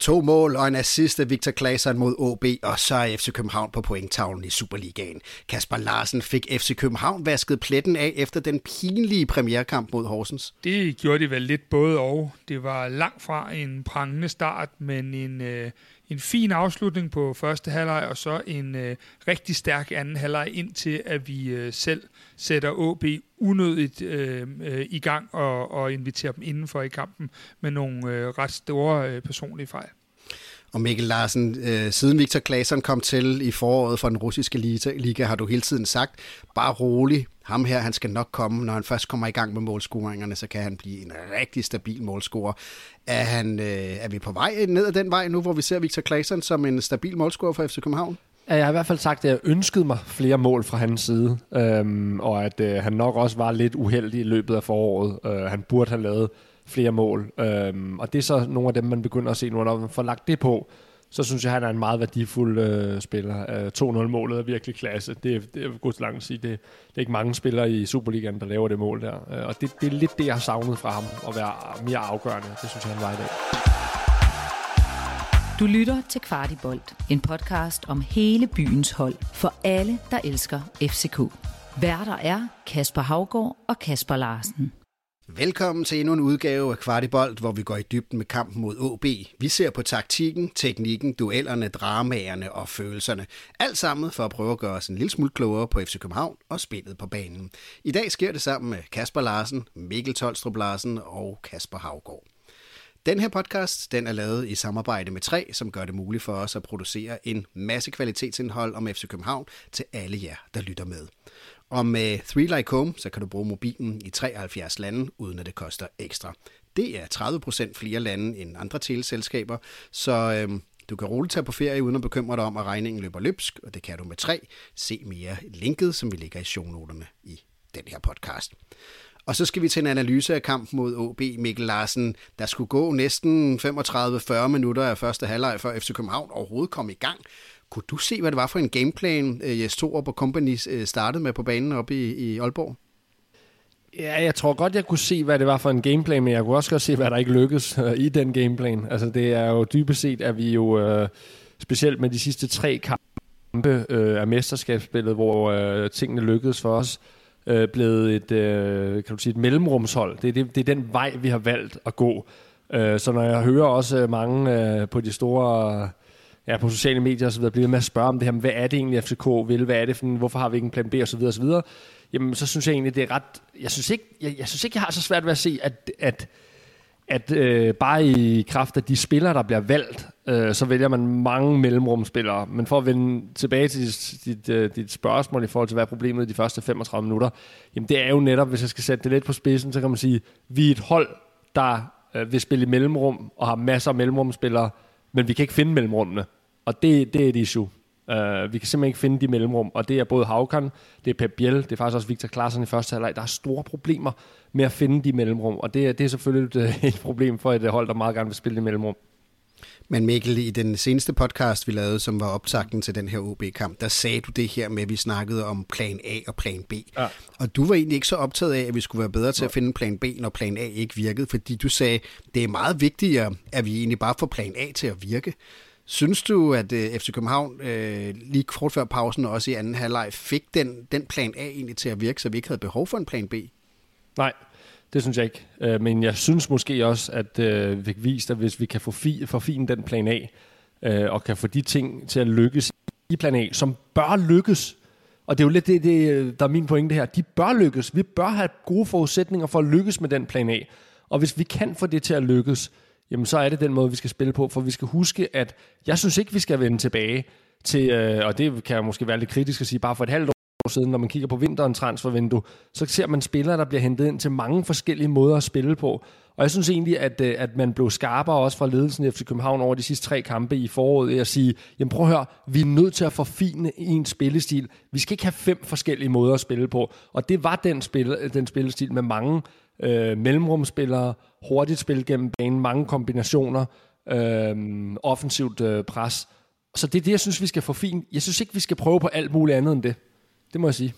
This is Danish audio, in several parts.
To mål og en assist af Victor Claesson mod OB, og så er FC København på pointtavlen i Superligaen. Kasper Larsen fik FC København vasket pletten af efter den pinlige premierkamp mod Horsens. Det gjorde de vel lidt både og. Det var langt fra en prangende start, men en, øh, en fin afslutning på første halvleg, og så en øh, rigtig stærk anden halvleg, indtil at vi øh, selv sætter AB unødigt øh, øh, i gang og, og inviterer dem indenfor i kampen med nogle øh, ret store øh, personlige fejl. Og Mikkel Larsen, øh, siden Victor Claesson kom til i foråret fra den russiske liga, har du hele tiden sagt, bare rolig, ham her, han skal nok komme, når han først kommer i gang med målscoringerne, så kan han blive en rigtig stabil målscorer. Er, han, øh, er vi på vej ned ad den vej nu, hvor vi ser Victor Claesson som en stabil målscorer for FC København? Jeg har i hvert fald sagt, at jeg ønskede mig flere mål fra hans side, øhm, og at øh, han nok også var lidt uheldig i løbet af foråret. Øh, han burde have lavet flere mål, øhm, og det er så nogle af dem, man begynder at se nu, når man får lagt det på, så synes jeg, at han er en meget værdifuld øh, spiller. Øh, 2-0-målet er virkelig klasse. Det, det er godt langt at sige. Det, det er ikke mange spillere i Superligaen, der laver det mål der. Øh, og det, det er lidt det, jeg har savnet fra ham, at være mere afgørende. Det synes jeg, han var i dag. Du lytter til Kvartibolt, en podcast om hele byens hold for alle, der elsker FCK. Værter er Kasper Havgård og Kasper Larsen. Velkommen til endnu en udgave af Kvartibolt, hvor vi går i dybden med kampen mod OB. Vi ser på taktikken, teknikken, duellerne, dramaerne og følelserne. Alt sammen for at prøve at gøre os en lille smule klogere på FC København og spillet på banen. I dag sker det sammen med Kasper Larsen, Mikkel Tolstrup Larsen og Kasper Havgård. Den her podcast den er lavet i samarbejde med tre, som gør det muligt for os at producere en masse kvalitetsindhold om FC København til alle jer, der lytter med. Og med 3 Like Home, så kan du bruge mobilen i 73 lande, uden at det koster ekstra. Det er 30% flere lande end andre teleselskaber, så øhm, du kan roligt tage på ferie uden at bekymre dig om, at regningen løber løbsk, og det kan du med 3. Se mere linket, som vi lægger i shownoterne i den her podcast. Og så skal vi til en analyse af kampen mod OB Mikkel Larsen. Der skulle gå næsten 35-40 minutter af første halvleg, før FC København overhovedet kom i gang. Kunne du se, hvad det var for en gameplan, øh, Jes Torup og Company øh, startede med på banen oppe i, i Aalborg? Ja, jeg tror godt, jeg kunne se, hvad det var for en gameplan, men jeg kunne også godt se, hvad der ikke lykkedes øh, i den gameplan. Altså, det er jo dybest set, at vi jo, uh, specielt med de sidste tre kampe uh, af mesterskabsspillet, hvor tingene lykkedes for os, uh, blevet et, kan du sige, et mellemrumshold. Det, er, det, det er den vej, vi har valgt at gå. Så når jeg hører også mange på de store ja, på sociale medier og så videre, bliver med at spørge om det her, hvad er det egentlig FCK vil, hvad er det for hvorfor har vi ikke en plan B og så videre og så videre, jamen så synes jeg egentlig, det er ret, jeg synes ikke, jeg, jeg synes ikke, jeg har så svært ved at se, at, at, at øh, bare i kraft af de spillere, der bliver valgt, øh, så vælger man mange mellemrumspillere. Men for at vende tilbage til dit, dit, øh, dit spørgsmål i forhold til, hvad er problemet i de første 35 minutter, jamen det er jo netop, hvis jeg skal sætte det lidt på spidsen, så kan man sige, vi er et hold, der øh, vil spille i mellemrum og har masser af mellemrumspillere, men vi kan ikke finde mellemrummene. Og det, det er et issue. Uh, vi kan simpelthen ikke finde de mellemrum, og det er både Havkan, det er Pep Biel, det er faktisk også Victor Klaassen i første halvleg. Der er store problemer med at finde de mellemrum, og det er, det er selvfølgelig et, et problem for et hold, der meget gerne vil spille de mellemrum. Men Mikkel, i den seneste podcast, vi lavede, som var optakten til den her OB-kamp, der sagde du det her med, at vi snakkede om plan A og plan B. Ja. Og du var egentlig ikke så optaget af, at vi skulle være bedre til at finde plan B, når plan A ikke virkede, fordi du sagde, det er meget vigtigere, at vi egentlig bare får plan A til at virke. Synes du, at øh, FC København øh, lige kort før pausen og også i anden halvleg fik den, den plan A egentlig til at virke, så vi ikke havde behov for en plan B? Nej, det synes jeg ikke. Øh, men jeg synes måske også, at øh, vi fik vist, at hvis vi kan få fi, forfine den plan A, øh, og kan få de ting til at lykkes i plan A, som bør lykkes, og det er jo lidt det, det, øh, der er min pointe her, de bør lykkes. Vi bør have gode forudsætninger for at lykkes med den plan A. Og hvis vi kan få det til at lykkes, jamen så er det den måde, vi skal spille på. For vi skal huske, at jeg synes ikke, vi skal vende tilbage til, øh, og det kan jeg måske være lidt kritisk at sige, bare for et halvt år siden, når man kigger på vinteren transfervindue, så ser man spillere, der bliver hentet ind til mange forskellige måder at spille på. Og jeg synes egentlig, at, øh, at man blev skarpere også fra ledelsen i FC København over de sidste tre kampe i foråret, i at sige, jamen prøv at høre, vi er nødt til at forfine en spillestil. Vi skal ikke have fem forskellige måder at spille på. Og det var den, spil, øh, den spillestil med mange øh, mellemrumspillere, hurtigt spil gennem banen, mange kombinationer, øh, offensivt øh, pres. Så det er det, jeg synes, vi skal få fint. Jeg synes ikke, vi skal prøve på alt muligt andet end det. Det må jeg sige.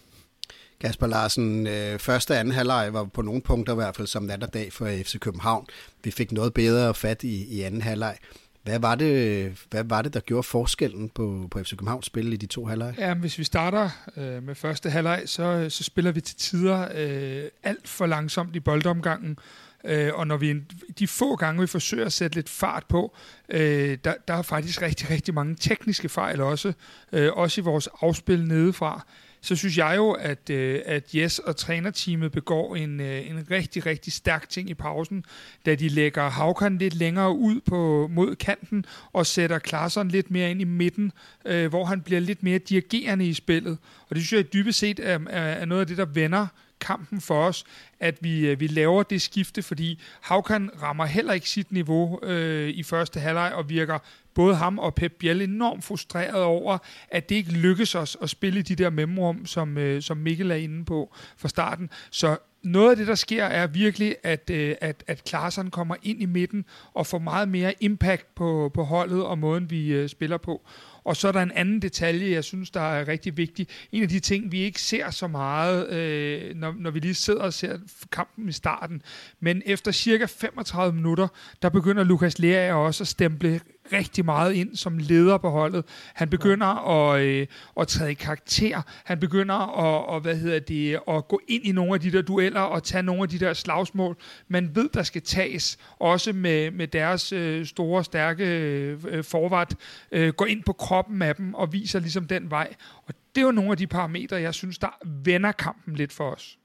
Kasper Larsen, øh, første og anden halvleg var på nogle punkter i hvert fald som dag for FC København. Vi fik noget bedre fat i, i anden halvleg. Hvad var det, hvad var det der gjorde forskellen på, på FC Københavns spil i de to halvleg? Ja, hvis vi starter øh, med første halvleg, så, så spiller vi til tider øh, alt for langsomt i boldomgangen. Øh, og når vi de få gange, vi forsøger at sætte lidt fart på, øh, der, der er faktisk rigtig, rigtig mange tekniske fejl også, øh, også i vores afspil nedefra så synes jeg jo, at, øh, at Jes og trænerteamet begår en, øh, en rigtig, rigtig stærk ting i pausen, da de lægger Havkan lidt længere ud på mod kanten og sætter Klaarsson lidt mere ind i midten, øh, hvor han bliver lidt mere dirigerende i spillet. Og det synes jeg dybest set er, er, er noget af det, der vender kampen for os, at vi, øh, vi laver det skifte, fordi Havkan rammer heller ikke sit niveau øh, i første halvleg og virker både ham og Pep Biel enormt frustreret over, at det ikke lykkes os at spille de der memrum, som, øh, som Mikkel er inde på fra starten. Så noget af det, der sker, er virkelig, at, øh, at, at Klaarsson kommer ind i midten og får meget mere impact på, på holdet og måden, vi øh, spiller på. Og så er der en anden detalje, jeg synes, der er rigtig vigtig. En af de ting, vi ikke ser så meget, øh, når, når vi lige sidder og ser kampen i starten. Men efter cirka 35 minutter, der begynder Lukas Lea også at stemple rigtig meget ind som leder på holdet. Han begynder at, øh, at træde i karakter. Han begynder at, at, hvad hedder det, at gå ind i nogle af de der dueller og tage nogle af de der slagsmål, man ved, der skal tages. Også med, med deres øh, store, stærke øh, forvart. Øh, går ind på kroppen af dem og viser ligesom den vej. Og det er jo nogle af de parametre, jeg synes, der vender kampen lidt for os.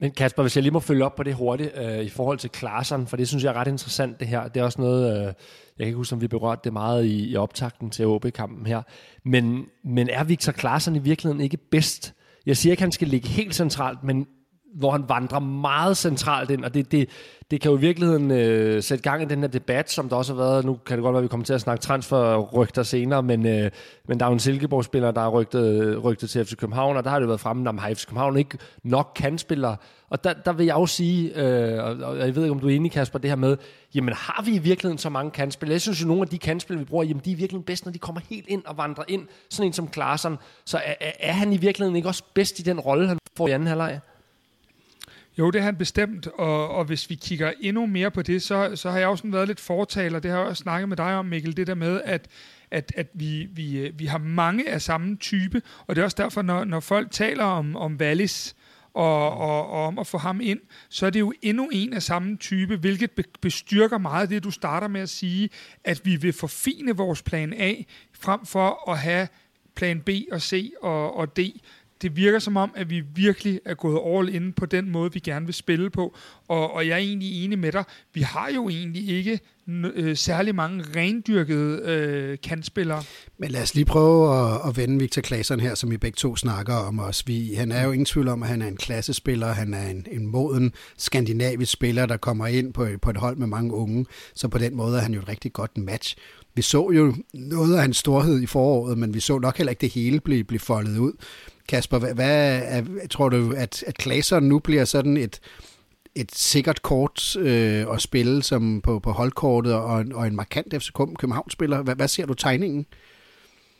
Men Kasper, hvis jeg lige må følge op på det hurtigt øh, i forhold til Klaarsson, for det synes jeg er ret interessant det her. Det er også noget, øh, jeg kan ikke huske, om vi berørte det meget i, i optakten til OB-kampen her. Men, men er Victor Klaarsson i virkeligheden ikke bedst? Jeg siger ikke, at han skal ligge helt centralt, men hvor han vandrer meget centralt ind, og det, det, det kan jo i virkeligheden øh, sætte gang i den her debat, som der også har været. Nu kan det godt være, at vi kommer til at snakke transferrygter senere, men, øh, men der er jo en Silkeborg-spiller, der er rygtet, rygtet til FC København, og der har det været fremme, at FC København ikke nok kan spiller. Og der, der vil jeg også sige, øh, og jeg ved ikke, om du er enig, Kasper, det her med, jamen har vi i virkeligheden så mange kandspillere? Jeg synes jo, nogle af de kandspillere, vi bruger, jamen de er virkelig bedst, når de kommer helt ind og vandrer ind, sådan en som Klaarsson. Så er, er, er han i virkeligheden ikke også bedst i den rolle, han får i anden halvleg? Jo, det har han bestemt, og, og hvis vi kigger endnu mere på det, så, så har jeg også været lidt fortaler, det har jeg også snakket med dig om, Mikkel, det der med, at, at, at vi, vi, øh, vi har mange af samme type, og det er også derfor, når, når folk taler om, om Wallis, og, og, og om at få ham ind, så er det jo endnu en af samme type, hvilket bestyrker meget det, du starter med at sige, at vi vil forfine vores plan A, frem for at have plan B og C og, og D det virker som om, at vi virkelig er gået all in på den måde, vi gerne vil spille på. Og, og jeg er egentlig enig med dig. Vi har jo egentlig ikke øh, særlig mange rendyrkede øh, kantspillere. Men lad os lige prøve at, at vende Victor Claesson her, som vi begge to snakker om os. Vi, han er jo ingen tvivl om, at han er en klassespiller. Han er en, en moden skandinavisk spiller, der kommer ind på, på et hold med mange unge. Så på den måde er han jo et rigtig godt match. Vi så jo noget af hans storhed i foråret, men vi så nok heller ikke det hele blive, blive foldet ud. Kasper, hvad, hvad er, tror du, at, at Klaseren nu bliver sådan et, et sikkert kort øh, at spille som på, på holdkortet og, og en markant FC København-spiller? Hvad, hvad ser du tegningen?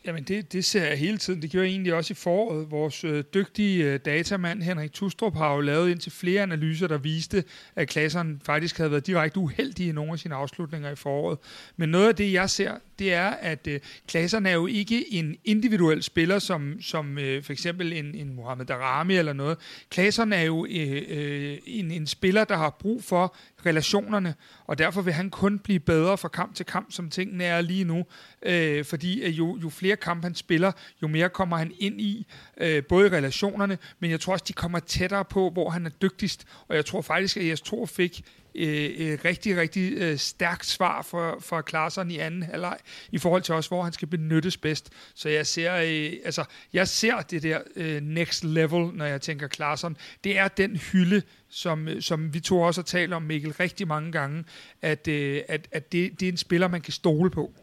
Jamen det, det ser jeg hele tiden. Det gjorde jeg egentlig også i foråret. Vores øh, dygtige øh, datamand Henrik Tustrup har jo lavet indtil flere analyser, der viste, at klasserne faktisk havde været direkte uheldige i nogle af sine afslutninger i foråret. Men noget af det, jeg ser, det er, at øh, klasserne er jo ikke en individuel spiller, som, som øh, for eksempel en, en Mohamed Darami eller noget. Klasserne er jo øh, øh, en, en spiller, der har brug for relationerne, og derfor vil han kun blive bedre fra kamp til kamp, som tingene er lige nu, øh, fordi at jo, jo flere kampe han spiller, jo mere kommer han ind i, øh, både i relationerne, men jeg tror også, de kommer tættere på, hvor han er dygtigst, og jeg tror faktisk, at Jes Thor fik øh, et rigtig, rigtig øh, stærkt svar for, for Klaarsson i anden halvleg, i forhold til også, hvor han skal benyttes bedst. Så jeg ser, øh, altså, jeg ser det der øh, next level, når jeg tænker Klaarsson. Det er den hylde, som, øh, som vi to også har talt om, Mikkel, rigtig mange gange, at, øh, at, at det, det er en spiller, man kan stole på.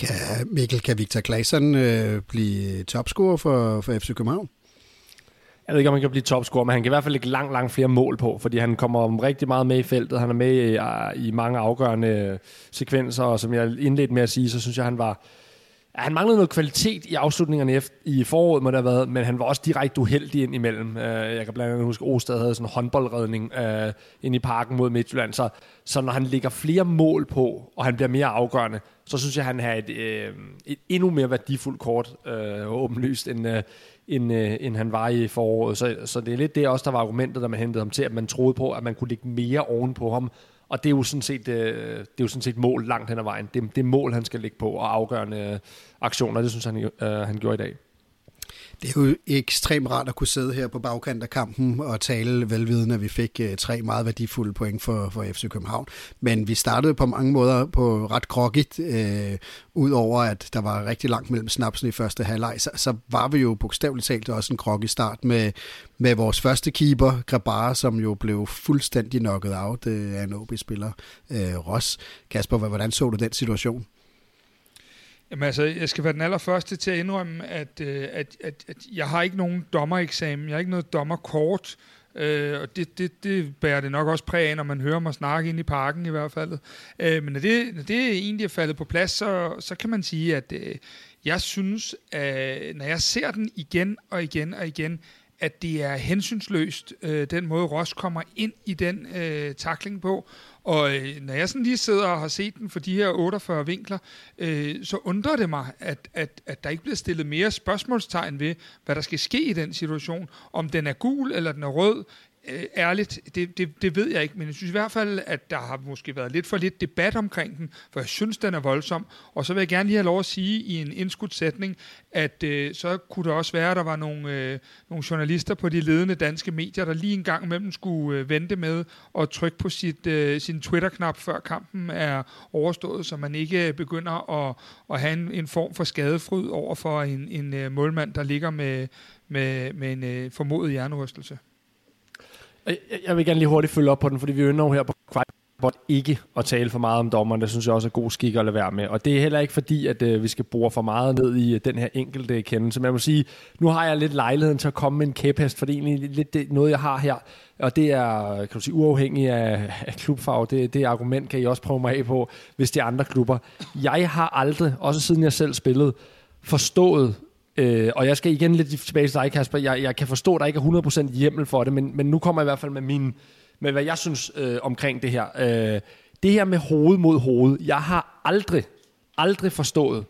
Kan, Mikkel, kan Victor Claesson øh, blive topscorer for, for FC København? Jeg ved ikke, om han kan blive topscorer, men han kan i hvert fald lægge langt, langt flere mål på, fordi han kommer rigtig meget med i feltet. Han er med i, i mange afgørende øh, sekvenser, og som jeg indledte med at sige, så synes jeg, han var han manglede noget kvalitet i afslutningerne i foråret, må det have været, men han var også direkte uheldig ind imellem. Øh, jeg kan blandt andet huske, at Ostad havde sådan en håndboldredning øh, uh, ind i parken mod Midtjylland, så, så når han ligger flere mål på, og han bliver mere afgørende, så synes jeg, at han har et, øh, et endnu mere værdifuldt kort, uh, åbenlyst, end, uh, end, uh, end han var i foråret. Så, så det er lidt det også, der var argumentet, da man hentede ham til, at man troede på, at man kunne lægge mere oven på ham, og det er jo sådan set, øh, det er jo sådan set mål langt hen ad vejen. Det, det er mål, han skal ligge på, og afgørende øh, aktioner. Det synes han, øh, han gjorde i dag. Det er jo ekstremt rart at kunne sidde her på bagkant af kampen og tale velvidende, at vi fik øh, tre meget værdifulde point for, for FC København. Men vi startede på mange måder på ret krokkigt. Uh, øh, Udover at der var rigtig langt mellem snapsen i første halvleg, så, så var vi jo bogstaveligt talt også en krok i start med, med vores første keeper, Grabara, som jo blev fuldstændig knocket out øh, af en OB-spiller, øh, Ross. Kasper, hvordan så du den situation? Jamen altså, jeg skal være den allerførste til at indrømme, at, øh, at, at, at jeg har ikke nogen dommereksamen, jeg har ikke noget dommerkort, øh, og det, det, det bærer det nok også præg af, når man hører mig snakke ind i parken i hvert fald. Øh, men når det, når det egentlig er faldet på plads, så, så kan man sige, at øh, jeg synes, at når jeg ser den igen og igen og igen, at det er hensynsløst, øh, den måde Ross kommer ind i den øh, takling på, og øh, når jeg sådan lige sidder og har set den for de her 48 vinkler, øh, så undrer det mig, at, at, at der ikke bliver stillet mere spørgsmålstegn ved, hvad der skal ske i den situation. Om den er gul eller den er rød, øh, ærligt, det, det, det ved jeg ikke, men jeg synes i hvert fald, at der har måske været lidt for lidt debat omkring den, for jeg synes, den er voldsom. Og så vil jeg gerne lige have lov at sige i en indskudt sætning, at øh, så kunne det også være, at der var nogle, øh, nogle journalister på de ledende danske medier, der lige en gang imellem skulle øh, vente med at trykke på sit, øh, sin Twitter-knap, før kampen er overstået, så man ikke øh, begynder at, at have en, en form for skadefryd over for en, en øh, målmand, der ligger med, med, med en øh, formodet hjernerystelse. Jeg vil gerne lige hurtigt følge op på den, fordi vi ønsker her på kvart ikke at tale for meget om dommeren. Det synes jeg også er god skik at lade være med. Og det er heller ikke fordi, at øh, vi skal bore for meget ned i øh, den her enkelte kendelse. Men jeg må sige, nu har jeg lidt lejligheden til at komme med en kæphest, for det er egentlig lidt det, noget, jeg har her. Og det er, kan du sige, uafhængig af, af klubfarve. Det, det argument kan I også prøve mig af på, hvis det er andre klubber. Jeg har aldrig, også siden jeg selv spillede, forstået Øh, og jeg skal igen lidt tilbage til dig, Kasper. Jeg, jeg kan forstå, at der ikke er 100% hjemmel for det, men, men nu kommer jeg i hvert fald med, min, med hvad jeg synes øh, omkring det her. Øh, det her med hoved mod hoved. Jeg har aldrig, aldrig forstået,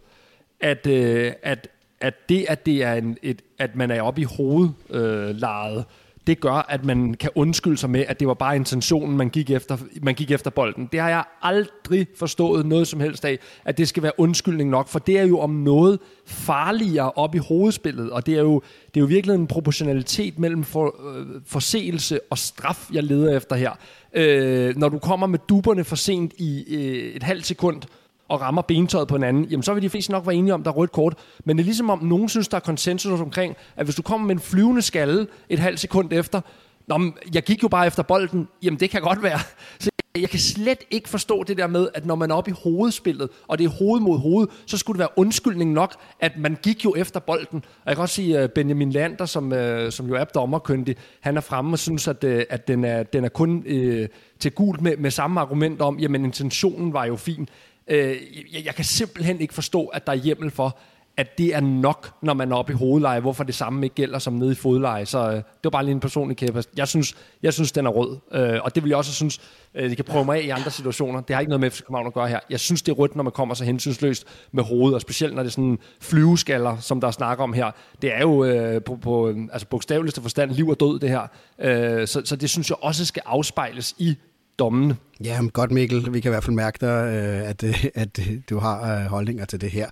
at, øh, at, at det, at, det er en, et, at man er oppe i hovedlejet, øh, det gør, at man kan undskylde sig med, at det var bare intentionen, man gik efter, man gik efter bolden. Det har jeg aldrig forstået noget som helst af, at det skal være undskyldning nok, for det er jo om noget farligere op i hovedspillet, og det er jo, det er jo virkelig en proportionalitet mellem for, øh, forseelse og straf, jeg leder efter her. Øh, når du kommer med duberne for sent i øh, et halvt sekund, og rammer bentøjet på en anden, jamen så vil de fleste nok være enige om, der er rødt kort. Men det er ligesom om, nogen synes, der er konsensus omkring, at hvis du kommer med en flyvende skalle et halvt sekund efter, Nå, men jeg gik jo bare efter bolden. Jamen, det kan godt være. Så jeg kan slet ikke forstå det der med, at når man er oppe i hovedspillet, og det er hoved mod hoved, så skulle det være undskyldning nok, at man gik jo efter bolden. Og jeg kan også sige, at Benjamin Lander, som, øh, som jo er dommerkyndig, han er fremme og synes, at, øh, at den, er, den er kun øh, til gult med, med samme argument om, jamen intentionen var jo fin. Øh, jeg, jeg kan simpelthen ikke forstå, at der er hjemmel for, at det er nok, når man er oppe i hovedleje, hvorfor det samme ikke gælder som nede i fodleje. Så øh, det var bare lige en personlig kæphest. Jeg synes, jeg synes den er rød, øh, og det vil jeg også synes, øh, det kan prøve mig af i andre situationer. Det har ikke noget med FC København at gøre her. Jeg synes, det er rødt, når man kommer så hensynsløst med hovedet, og specielt når det er sådan flyveskaller, som der snakker om her. Det er jo øh, på, på altså bogstaveligste forstand liv og død, det her. Øh, så, så det synes jeg også skal afspejles i dommene. Ja, godt Mikkel. Vi kan i hvert fald mærke dig, øh, at, øh, at du har øh, holdninger til det her.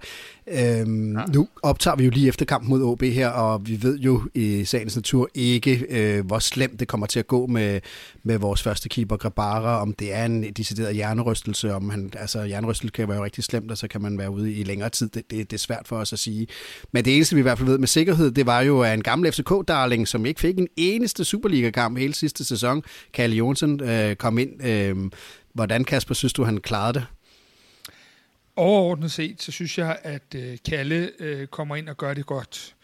Øhm, ja. Nu optager vi jo lige efter kampen mod OB her, og vi ved jo i sagens natur ikke, øh, hvor slemt det kommer til at gå med, med vores første keeper, Grabara, om det er en decideret hjernerystelse, om han, altså hjernerystelse kan være jo rigtig slemt, og så kan man være ude i længere tid. Det, det, det er svært for os at sige. Men det eneste, vi i hvert fald ved med sikkerhed, det var jo, at en gammel FCK-darling, som ikke fik en eneste Superliga-kamp hele sidste sæson, Kalle Jonsen, øh, kom ind. Øh, hvordan, Kasper, synes du, han klarede det? Overordnet set, så synes jeg, at øh, Kalle øh, kommer ind og gør det godt.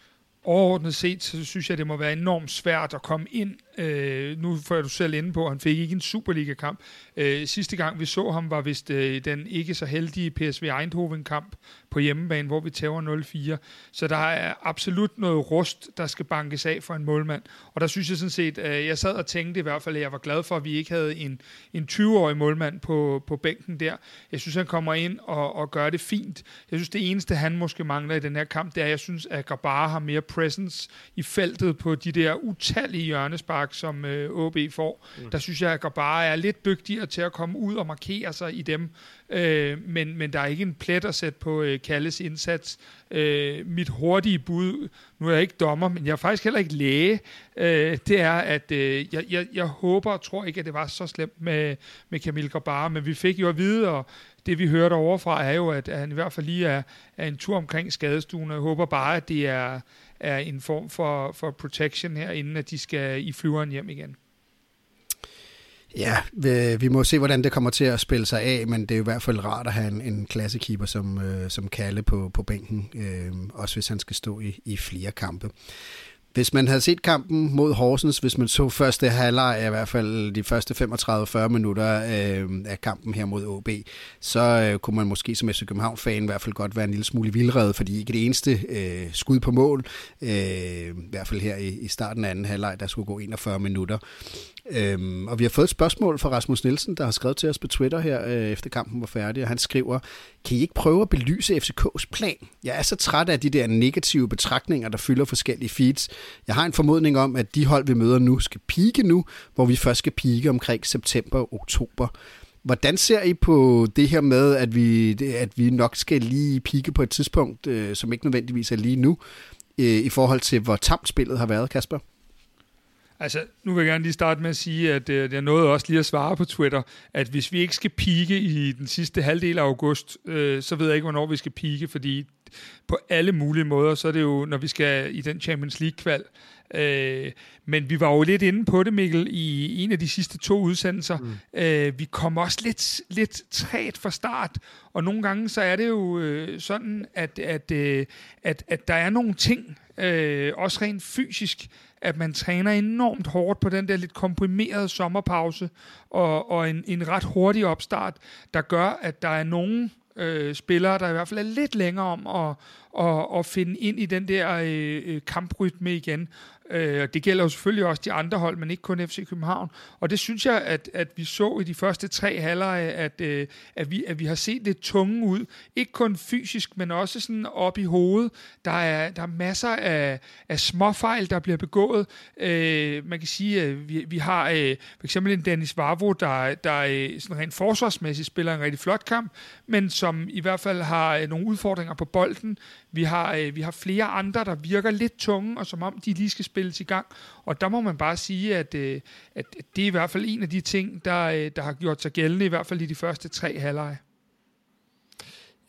Overordnet set, så synes jeg, det må være enormt svært at komme ind Øh, nu får du selv inde på, at han fik ikke en Superliga-kamp. Øh, sidste gang vi så ham var vist øh, den ikke så heldige PSV Eindhoven-kamp på hjemmebane, hvor vi tæver 0-4. Så der er absolut noget rust, der skal bankes af for en målmand. Og der synes jeg sådan set, øh, jeg sad og tænkte i hvert fald, at jeg var glad for, at vi ikke havde en, en 20-årig målmand på, på bænken der. Jeg synes, han kommer ind og, og gør det fint. Jeg synes, det eneste, han måske mangler i den her kamp, det er, at jeg synes, at Grabara har mere presence i feltet på de der utallige hjørnespark, som øh, OB får. Mm. Der synes jeg, at Grabara er lidt dygtigere til at komme ud og markere sig i dem. Øh, men, men der er ikke en plet at sætte på øh, Kalles indsats. Øh, mit hurtige bud, nu er jeg ikke dommer, men jeg er faktisk heller ikke læge, øh, det er, at øh, jeg, jeg, jeg håber og tror ikke, at det var så slemt med, med Camille Grabara, men vi fik jo at vide, og det vi hørte overfra er jo, at, at han i hvert fald lige er, er en tur omkring skadestuen, og jeg håber bare, at det er, er en form for, for protection her, inden at de skal i flyveren hjem igen. Ja, vi, vi må se, hvordan det kommer til at spille sig af, men det er i hvert fald rart at have en, en klassekeeper som, øh, som Kalle på, på bænken, øh, også hvis han skal stå i, i flere kampe. Hvis man havde set kampen mod Horsens, hvis man så første halvleg, i hvert fald de første 35-40 minutter øh, af kampen her mod OB, så øh, kunne man måske som FC København-fan i hvert fald godt være en lille smule vildredet, fordi ikke det eneste øh, skud på mål, øh, i hvert fald her i, i starten af anden halvleg, der skulle gå 41 minutter. Øhm, og vi har fået et spørgsmål fra Rasmus Nielsen, der har skrevet til os på Twitter her, øh, efter kampen var færdig, og han skriver, kan I ikke prøve at belyse FCK's plan? Jeg er så træt af de der negative betragtninger, der fylder forskellige feeds. Jeg har en formodning om, at de hold, vi møder nu, skal pike nu, hvor vi først skal pike omkring september og oktober. Hvordan ser I på det her med, at vi, at vi nok skal lige pike på et tidspunkt, øh, som ikke nødvendigvis er lige nu, øh, i forhold til, hvor tamt spillet har været, Kasper? Altså, nu vil jeg gerne lige starte med at sige, at øh, jeg nåede også lige at svare på Twitter, at hvis vi ikke skal pike i den sidste halvdel af august, øh, så ved jeg ikke, hvornår vi skal pike, fordi på alle mulige måder, så er det jo, når vi skal i den Champions League-kval. Øh, men vi var jo lidt inde på det, Mikkel, i en af de sidste to udsendelser. Mm. Øh, vi kom også lidt, lidt træt fra start, og nogle gange så er det jo øh, sådan, at, at, øh, at, at der er nogle ting, øh, også rent fysisk, at man træner enormt hårdt på den der lidt komprimerede sommerpause, og, og en, en ret hurtig opstart, der gør, at der er nogen øh, spillere, der i hvert fald er lidt længere om at, at, at finde ind i den der øh, øh kamprytme igen. Øh, det gælder jo selvfølgelig også de andre hold, men ikke kun FC København. Og det synes jeg, at, at vi så i de første tre halvleje, at, øh, at, vi, at vi har set det tunge ud. Ikke kun fysisk, men også sådan op i hovedet. Der er, der er masser af, af småfejl, der bliver begået. Øh, man kan sige, at vi, vi har øh, for eksempel en Dennis Vavro, der, der øh, sådan rent forsvarsmæssigt spiller en rigtig flot kamp, men som i hvert fald har øh, nogle udfordringer på bolden. Vi har, øh, vi har flere andre, der virker lidt tunge, og som om de lige skal spilles i gang. Og der må man bare sige, at, øh, at det er i hvert fald en af de ting, der, øh, der har gjort sig gældende, i hvert fald i de første tre halvleje.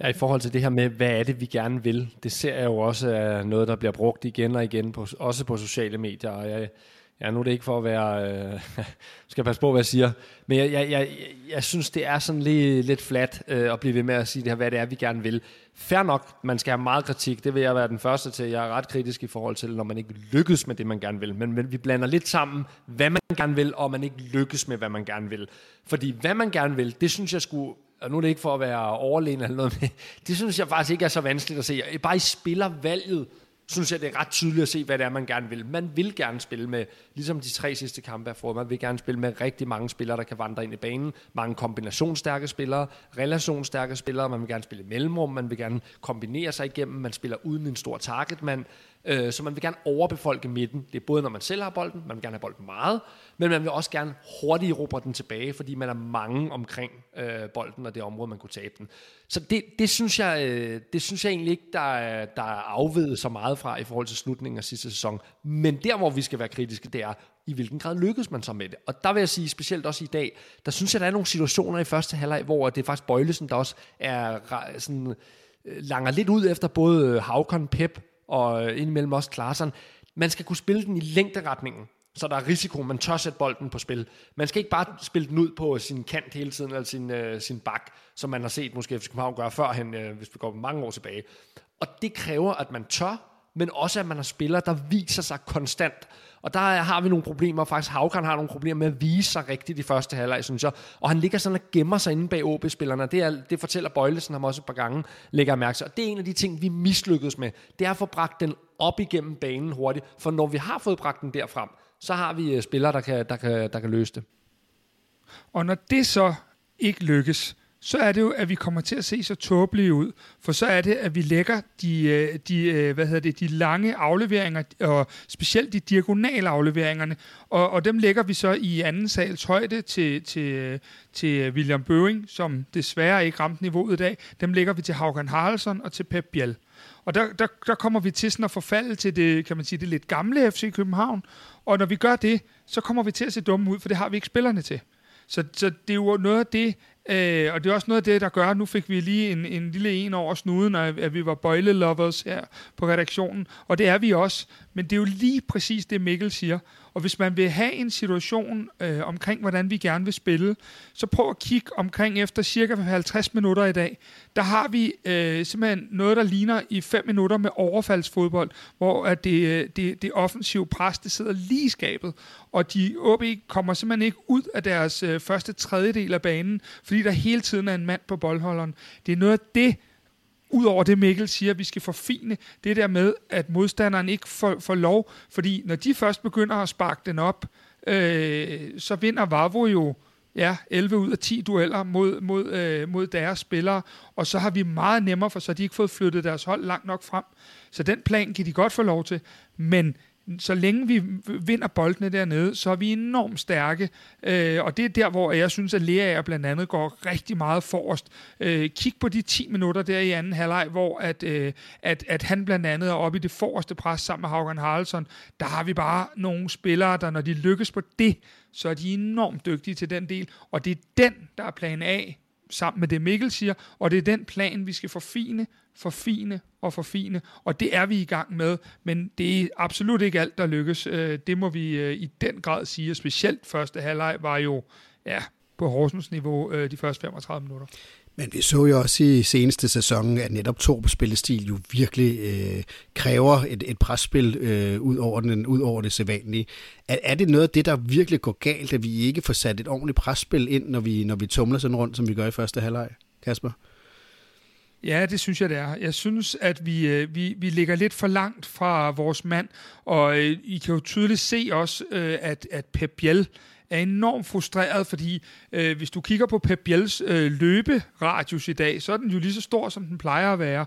Ja, i forhold til det her med, hvad er det, vi gerne vil, det ser jeg jo også er noget, der bliver brugt igen og igen, på, også på sociale medier. Og jeg, Ja, nu er det ikke for at være... Øh, skal passe på, hvad jeg siger. Men jeg, jeg, jeg, jeg synes, det er sådan lige, lidt flat øh, at blive ved med at sige det her, hvad det er, vi gerne vil. Fær nok, man skal have meget kritik. Det vil jeg være den første til. Jeg er ret kritisk i forhold til, når man ikke lykkes med det, man gerne vil. Men, men vi blander lidt sammen, hvad man gerne vil, og man ikke lykkes med, hvad man gerne vil. Fordi hvad man gerne vil, det synes jeg skulle og nu er det ikke for at være overlegen eller noget, men det synes jeg faktisk ikke er så vanskeligt at se. Bare i spillervalget, synes jeg, det er ret tydeligt at se, hvad det er, man gerne vil. Man vil gerne spille med, ligesom de tre sidste kampe er for, man vil gerne spille med rigtig mange spillere, der kan vandre ind i banen. Mange kombinationsstærke spillere, relationsstærke spillere, man vil gerne spille mellemrum, man vil gerne kombinere sig igennem, man spiller uden en stor targetmand. Øh, så man vil gerne overbefolke midten. Det er både, når man selv har bolden, man vil gerne have bolden meget, men man vil også gerne hurtigt erobre den tilbage, fordi man er mange omkring øh, bolden og det område, man kunne tabe den. Så det, det, synes, jeg, øh, det synes jeg egentlig ikke, der er, der er afvedet så meget fra i forhold til slutningen af sidste sæson. Men der, hvor vi skal være kritiske, det er, i hvilken grad lykkes man så med det. Og der vil jeg sige, specielt også i dag, der synes jeg, der er nogle situationer i første halvleg, hvor det er faktisk Bøjlesen, der også er sådan, øh, langer lidt ud efter både Havkon, Pep og øh, indimellem også Klaarsson. Man skal kunne spille den i længderetningen, så der er risiko, man tør sætte bolden på spil. Man skal ikke bare spille den ud på sin kant hele tiden, eller sin, øh, sin bak, som man har set måske FC København gøre førhen, øh, hvis vi går mange år tilbage. Og det kræver, at man tør, men også at man har spillere, der viser sig konstant. Og der har vi nogle problemer. Faktisk Havkan har nogle problemer med at vise sig rigtigt i første halvleg, synes jeg. Og han ligger sådan og gemmer sig inde bag OB-spillerne. Det, er, det fortæller Bøjlesen ham også et par gange, lægger mærke til. Og det er en af de ting, vi mislykkedes med. Det er at få bragt den op igennem banen hurtigt. For når vi har fået bragt den derfrem, så har vi øh, spillere, der kan, der kan, der kan løse det. Og når det så ikke lykkes, så er det jo, at vi kommer til at se så tåbelige ud. For så er det, at vi lægger de, øh, de, øh, hvad hedder det, de lange afleveringer, og specielt de diagonale afleveringerne, og, og dem lægger vi så i anden sals højde til, til, til William Bøving, som desværre ikke ramte niveauet i dag. Dem lægger vi til Haugen Haraldsson og til Pep Biel. Og der, der, der kommer vi til sådan at forfalde til det, kan man sige, det lidt gamle FC København. Og når vi gør det, så kommer vi til at se dumme ud, for det har vi ikke spillerne til. Så, så det er jo noget af det, øh, og det er også noget af det, der gør, nu fik vi lige en, en lille en over snuden, at, at vi var bøjle lovers her på redaktionen, og det er vi også. Men det er jo lige præcis det, Mikkel siger. Og hvis man vil have en situation øh, omkring, hvordan vi gerne vil spille, så prøv at kigge omkring efter cirka 50 minutter i dag. Der har vi øh, simpelthen noget, der ligner i 5 minutter med overfaldsfodbold, hvor at det, øh, det, det offensive pres, det sidder lige i skabet. Og de OB kommer simpelthen ikke ud af deres øh, første tredjedel af banen, fordi der hele tiden er en mand på boldholderen. Det er noget af det, Udover det Mikkel siger, at vi skal forfine det der med, at modstanderen ikke får, får lov, fordi når de først begynder at sparke den op, øh, så vinder Vavo jo ja, 11 ud af 10 dueller mod, mod, øh, mod deres spillere, og så har vi meget nemmere, for så har de ikke fået flyttet deres hold langt nok frem. Så den plan kan de godt få lov til, men så længe vi vinder boldene dernede, så er vi enormt stærke. Øh, og det er der, hvor jeg synes, at Lea blandt andet går rigtig meget forrest. Øh, kig på de 10 minutter der i anden halvleg, hvor at, øh, at, at han blandt andet er oppe i det forreste pres sammen med Haugen Haraldsson. Der har vi bare nogle spillere, der når de lykkes på det, så er de enormt dygtige til den del. Og det er den, der er plan A, sammen med det Mikkel siger, og det er den plan, vi skal forfine, forfine og forfine, og det er vi i gang med, men det er absolut ikke alt, der lykkes. Øh, det må vi øh, i den grad sige, specielt første halvleg var jo ja, på Horsens niveau øh, de første 35 minutter. Men vi så jo også i seneste sæson, at netop Torps spillestil jo virkelig øh, kræver et, et presspil øh, ud, over den, ud over det sædvanlige. Er, er det noget af det, der virkelig går galt, at vi ikke får sat et ordentligt presspil ind, når vi, når vi tumler sådan rundt, som vi gør i første halvleg, Kasper? Ja, det synes jeg, det er. Jeg synes, at vi, øh, vi, vi ligger lidt for langt fra vores mand, og øh, I kan jo tydeligt se også, øh, at, at Pep Biel er enormt frustreret, fordi øh, hvis du kigger på Pep Biels øh, løberadius i dag, så er den jo lige så stor, som den plejer at være.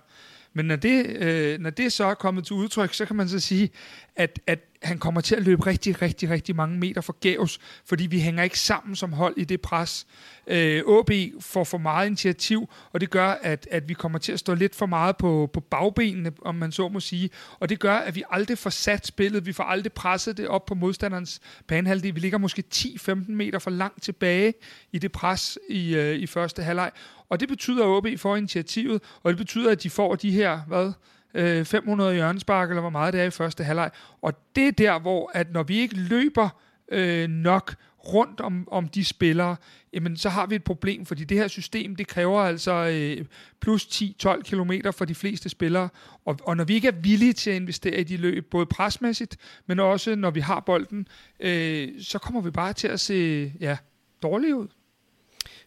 Men når det, øh, når det så er kommet til udtryk, så kan man så sige, at, at han kommer til at løbe rigtig, rigtig, rigtig mange meter forgæves, fordi vi hænger ikke sammen som hold i det pres. Øh, AB får for meget initiativ, og det gør, at, at vi kommer til at stå lidt for meget på, på bagbenene, om man så må sige. Og det gør, at vi aldrig får sat spillet, vi får aldrig presset det op på modstanderens banehalvdel. Vi ligger måske 10-15 meter for langt tilbage i det pres i, øh, i første halvleg. Og det betyder, at AB får initiativet, og det betyder, at de får de her, hvad, Øh, 500 hjørnespark, eller hvor meget det er i første halvleg. Og det er der, hvor at når vi ikke løber øh, nok rundt om, om de spillere, jamen så har vi et problem, fordi det her system, det kræver altså øh, plus 10-12 km for de fleste spillere, og, og når vi ikke er villige til at investere i de løb, både presmæssigt, men også når vi har bolden, øh, så kommer vi bare til at se ja, dårlige ud.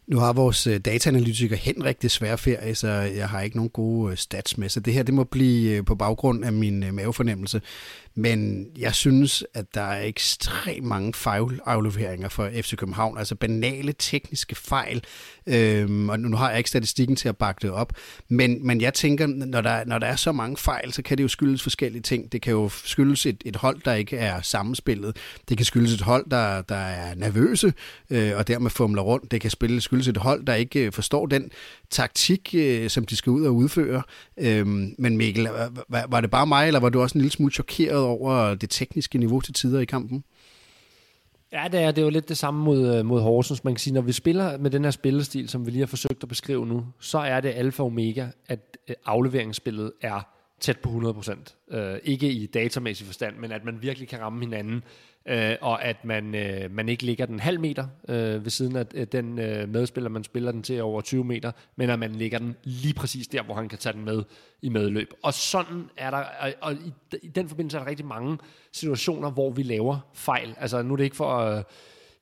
Nu har vores øh, dataanalytiker Henrik desværre ferie, så jeg har ikke nogen gode øh, stats med. Så det her det må blive øh, på baggrund af min mavefornemmelse. Men jeg synes, at der er ekstremt mange fejlafleveringer for FC København, altså banale tekniske fejl. Øhm, og nu har jeg ikke statistikken til at bakke det op. Men, men jeg tænker, når der, når der er så mange fejl, så kan det jo skyldes forskellige ting. Det kan jo skyldes et, et hold, der ikke er sammenspillet. Det kan skyldes et hold, der, der er nervøse øh, og dermed fumler rundt. Det kan spille, skyldes et hold, der ikke øh, forstår den taktik, øh, som de skal ud og udføre. Øhm, men Mikkel, var, var det bare mig, eller var du også en lille smule chokeret over det tekniske niveau til tider i kampen? Ja, det er, det er jo lidt det samme mod, øh, mod Horsens. Man kan sige, når vi spiller med den her spillestil, som vi lige har forsøgt at beskrive nu, så er det alfa og omega, at øh, afleveringsspillet er tæt på 100%. Øh, ikke i datamæssig forstand, men at man virkelig kan ramme hinanden, øh, og at man, øh, man ikke ligger den halv meter øh, ved siden af øh, den øh, medspiller, man spiller den til over 20 meter, men at man ligger den lige præcis der, hvor han kan tage den med i medløb. Og sådan er der, og, og i, i den forbindelse er der rigtig mange situationer, hvor vi laver fejl. Altså nu er det ikke for. Øh,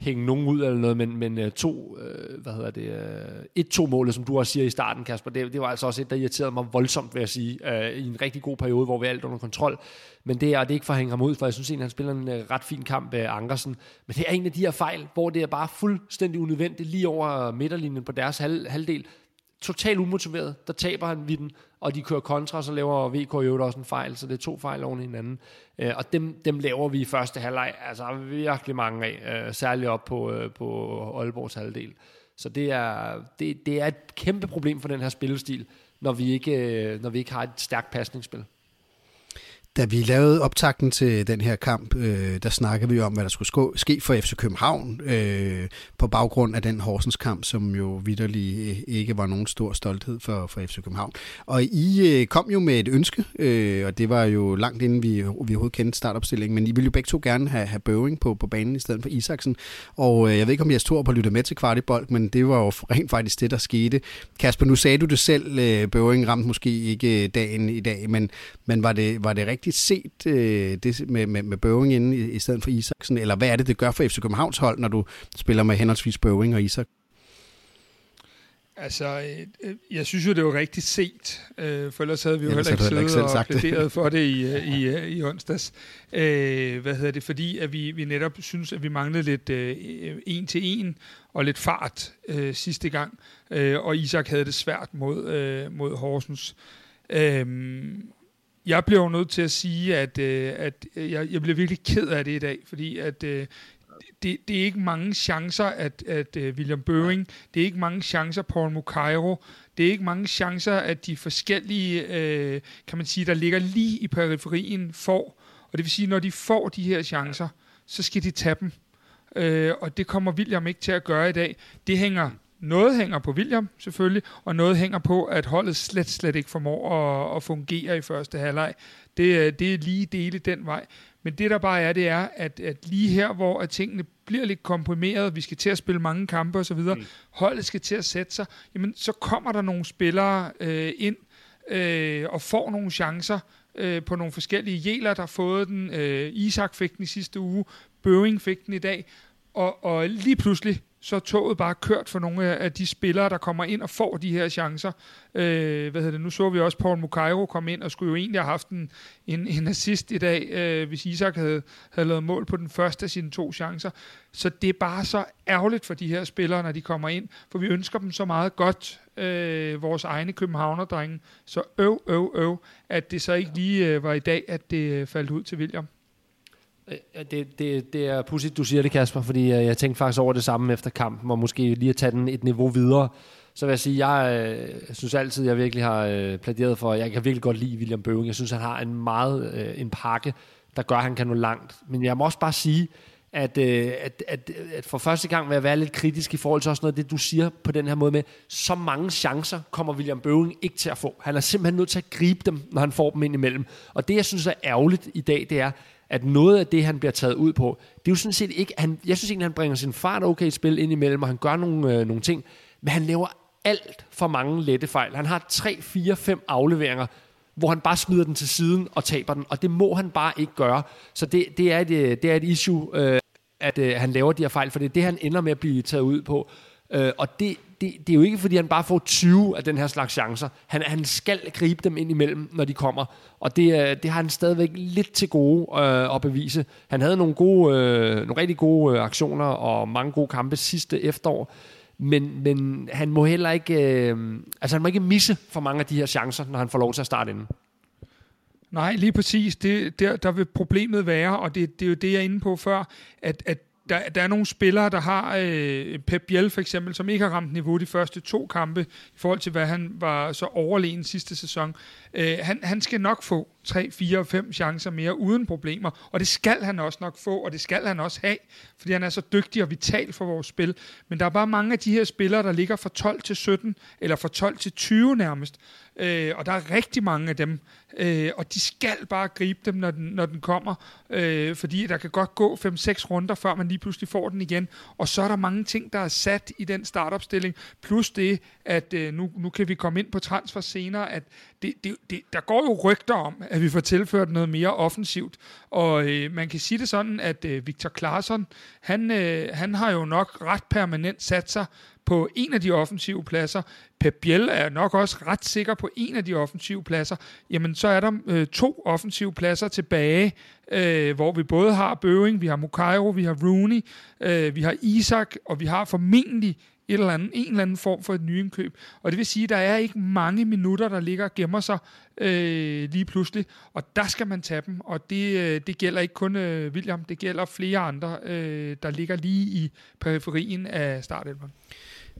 hænge nogen ud eller noget, men, men øh, to, øh, hvad hedder det, øh, et-to målet, som du også siger i starten, Kasper, det, det var altså også et, der irriterede mig voldsomt, vil jeg sige, øh, i en rigtig god periode, hvor vi er alt under kontrol. Men det er, det er ikke for at hænge ham ud, for jeg synes egentlig, han spiller en øh, ret fin kamp, øh, Ankersen. Men det er en af de her fejl, hvor det er bare fuldstændig unødvendigt lige over midterlinjen på deres hal, halvdel, totalt umotiveret. Der taber han vidden, og de kører kontra, så laver VK jo også en fejl, så det er to fejl oven i hinanden. Øh, og dem, dem laver vi i første halvleg, altså virkelig mange af, øh, særligt op på, øh, på Aalborgs halvdel. Så det er, det, det er et kæmpe problem for den her spillestil, når vi ikke, øh, når vi ikke har et stærkt pasningsspil. Da vi lavede optakten til den her kamp, øh, der snakkede vi om, hvad der skulle ske for FC København øh, på baggrund af den Horsens kamp, som jo vidderlig øh, ikke var nogen stor stolthed for, for FC København. Og I øh, kom jo med et ønske, øh, og det var jo langt inden vi, vi overhovedet kendte startopstillingen, men I ville jo begge to gerne have, have Bøving på, på banen i stedet for Isaksen. Og øh, jeg ved ikke, om jeg stod på at lytte med til kvartibold, men det var jo rent faktisk det, der skete. Kasper, nu sagde du det selv, øh, Bøving ramte måske ikke øh, dagen i dag, men, men var, det, var det rigtigt rigtigt set øh, det med, med, med Bøving inde i, i stedet for Isaksen? Eller hvad er det, det gør for FC Københavns hold, når du spiller med henholdsvis Bøving og Isak? Altså, øh, øh, jeg synes jo, det var rigtigt set, øh, for ellers havde vi jo heller ikke siddet ikke og plæderet for det i, øh, i, i, i onsdags. Øh, hvad hedder det? Fordi at vi, vi netop synes, at vi manglede lidt øh, en til en og lidt fart øh, sidste gang, øh, og Isak havde det svært mod, øh, mod Horsens. Øh, jeg bliver jo nødt til at sige, at, øh, at øh, jeg, jeg bliver virkelig ked af det i dag, fordi at øh, det, det er ikke mange chancer, at, at uh, William Bøving, det er ikke mange chancer, Paul Mukairo, det er ikke mange chancer, at de forskellige, øh, kan man sige, der ligger lige i periferien, får. Og det vil sige, når de får de her chancer, så skal de tage dem. Øh, og det kommer William ikke til at gøre i dag. Det hænger noget hænger på William selvfølgelig, og noget hænger på, at holdet slet, slet ikke formår at, at fungere i første halvleg. Det, det er lige dele den vej. Men det der bare er, det er, at, at lige her, hvor at tingene bliver lidt komprimeret, vi skal til at spille mange kampe osv., mm. holdet skal til at sætte sig, jamen så kommer der nogle spillere øh, ind øh, og får nogle chancer øh, på nogle forskellige. Jæler, der har fået den, øh, Isak fik den i sidste uge, Bøving fik den i dag, og, og lige pludselig, så er toget bare kørt for nogle af de spillere, der kommer ind og får de her chancer. Øh, hvad hedder det? Nu så vi også Paul Mukairo komme ind og skulle jo egentlig have haft en, en, en assist i dag, øh, hvis Isak havde, havde lavet mål på den første af sine to chancer. Så det er bare så ærgerligt for de her spillere, når de kommer ind, for vi ønsker dem så meget godt, øh, vores egne københavnerdrenge. Så øv, øv, øv, at det så ikke lige øh, var i dag, at det øh, faldt ud til William. Øh, det, det, det er pudsigt, du siger det, Kasper, fordi øh, jeg tænkte faktisk over det samme efter kampen, og måske lige at tage den et niveau videre. Så vil jeg sige, jeg øh, synes altid, jeg virkelig har øh, pladeret for, jeg kan virkelig godt lide William Bøving. Jeg synes, han har en meget øh, en pakke, der gør, at han kan nå langt. Men jeg må også bare sige, at, øh, at, at, at for første gang vil jeg være lidt kritisk i forhold til også noget af det, du siger på den her måde med, så mange chancer kommer William Bøving ikke til at få. Han er simpelthen nødt til at gribe dem, når han får dem ind imellem. Og det, jeg synes er ærgerligt i dag, det er, at noget af det, han bliver taget ud på, det er jo sådan set ikke... Han, jeg synes egentlig, han bringer sin fart okay i spil ind imellem, og han gør nogle, øh, nogle ting, men han laver alt for mange lette fejl. Han har 3, 4, 5 afleveringer, hvor han bare smider den til siden og taber den, og det må han bare ikke gøre. Så det, det, er, et, øh, det er et issue, øh, at øh, han laver de her fejl, for det er det, han ender med at blive taget ud på. Øh, og det, det, det er jo ikke, fordi han bare får 20 af den her slags chancer. Han, han skal gribe dem ind imellem, når de kommer. Og det, øh, det har han stadigvæk lidt til gode øh, at bevise. Han havde nogle, gode, øh, nogle rigtig gode øh, aktioner og mange gode kampe sidste efterår. Men, men han må heller ikke, øh, altså han må ikke misse for mange af de her chancer, når han får lov til at starte inden. Nej, lige præcis. Det, der, der vil problemet være, og det, det er jo det, jeg er inde på før, at, at der, der er nogle spillere, der har øh, Pep Biel for eksempel, som ikke har ramt niveau de første to kampe, i forhold til hvad han var så overlegen sidste sæson. Øh, han, han skal nok få 3, 4, og 5 chancer mere uden problemer. Og det skal han også nok få, og det skal han også have, fordi han er så dygtig og vital for vores spil. Men der er bare mange af de her spillere, der ligger fra 12 til 17, eller fra 12 til 20 nærmest. Øh, og der er rigtig mange af dem, øh, og de skal bare gribe dem, når den, når den kommer, øh, fordi der kan godt gå 5-6 runder, før man lige pludselig får den igen. Og så er der mange ting, der er sat i den startopstilling, plus det, at øh, nu, nu kan vi komme ind på transfer senere, at det, det, det, der går jo rygter om, at vi får tilført noget mere offensivt, og øh, man kan sige det sådan, at øh, Victor Claesson, han, øh, han har jo nok ret permanent sat sig på en af de offensive pladser. Pep Biel er nok også ret sikker på en af de offensive pladser. Jamen, så er der øh, to offensive pladser tilbage, øh, hvor vi både har Bøving, vi har Mukairo, vi har Rooney, øh, vi har Isak, og vi har formentlig et eller andet, en eller anden form for et nyindkøb. Og det vil sige, at der er ikke mange minutter, der ligger og gemmer sig øh, lige pludselig, og der skal man tage dem, og det, øh, det gælder ikke kun øh, William, det gælder flere andre, øh, der ligger lige i periferien af startelveren.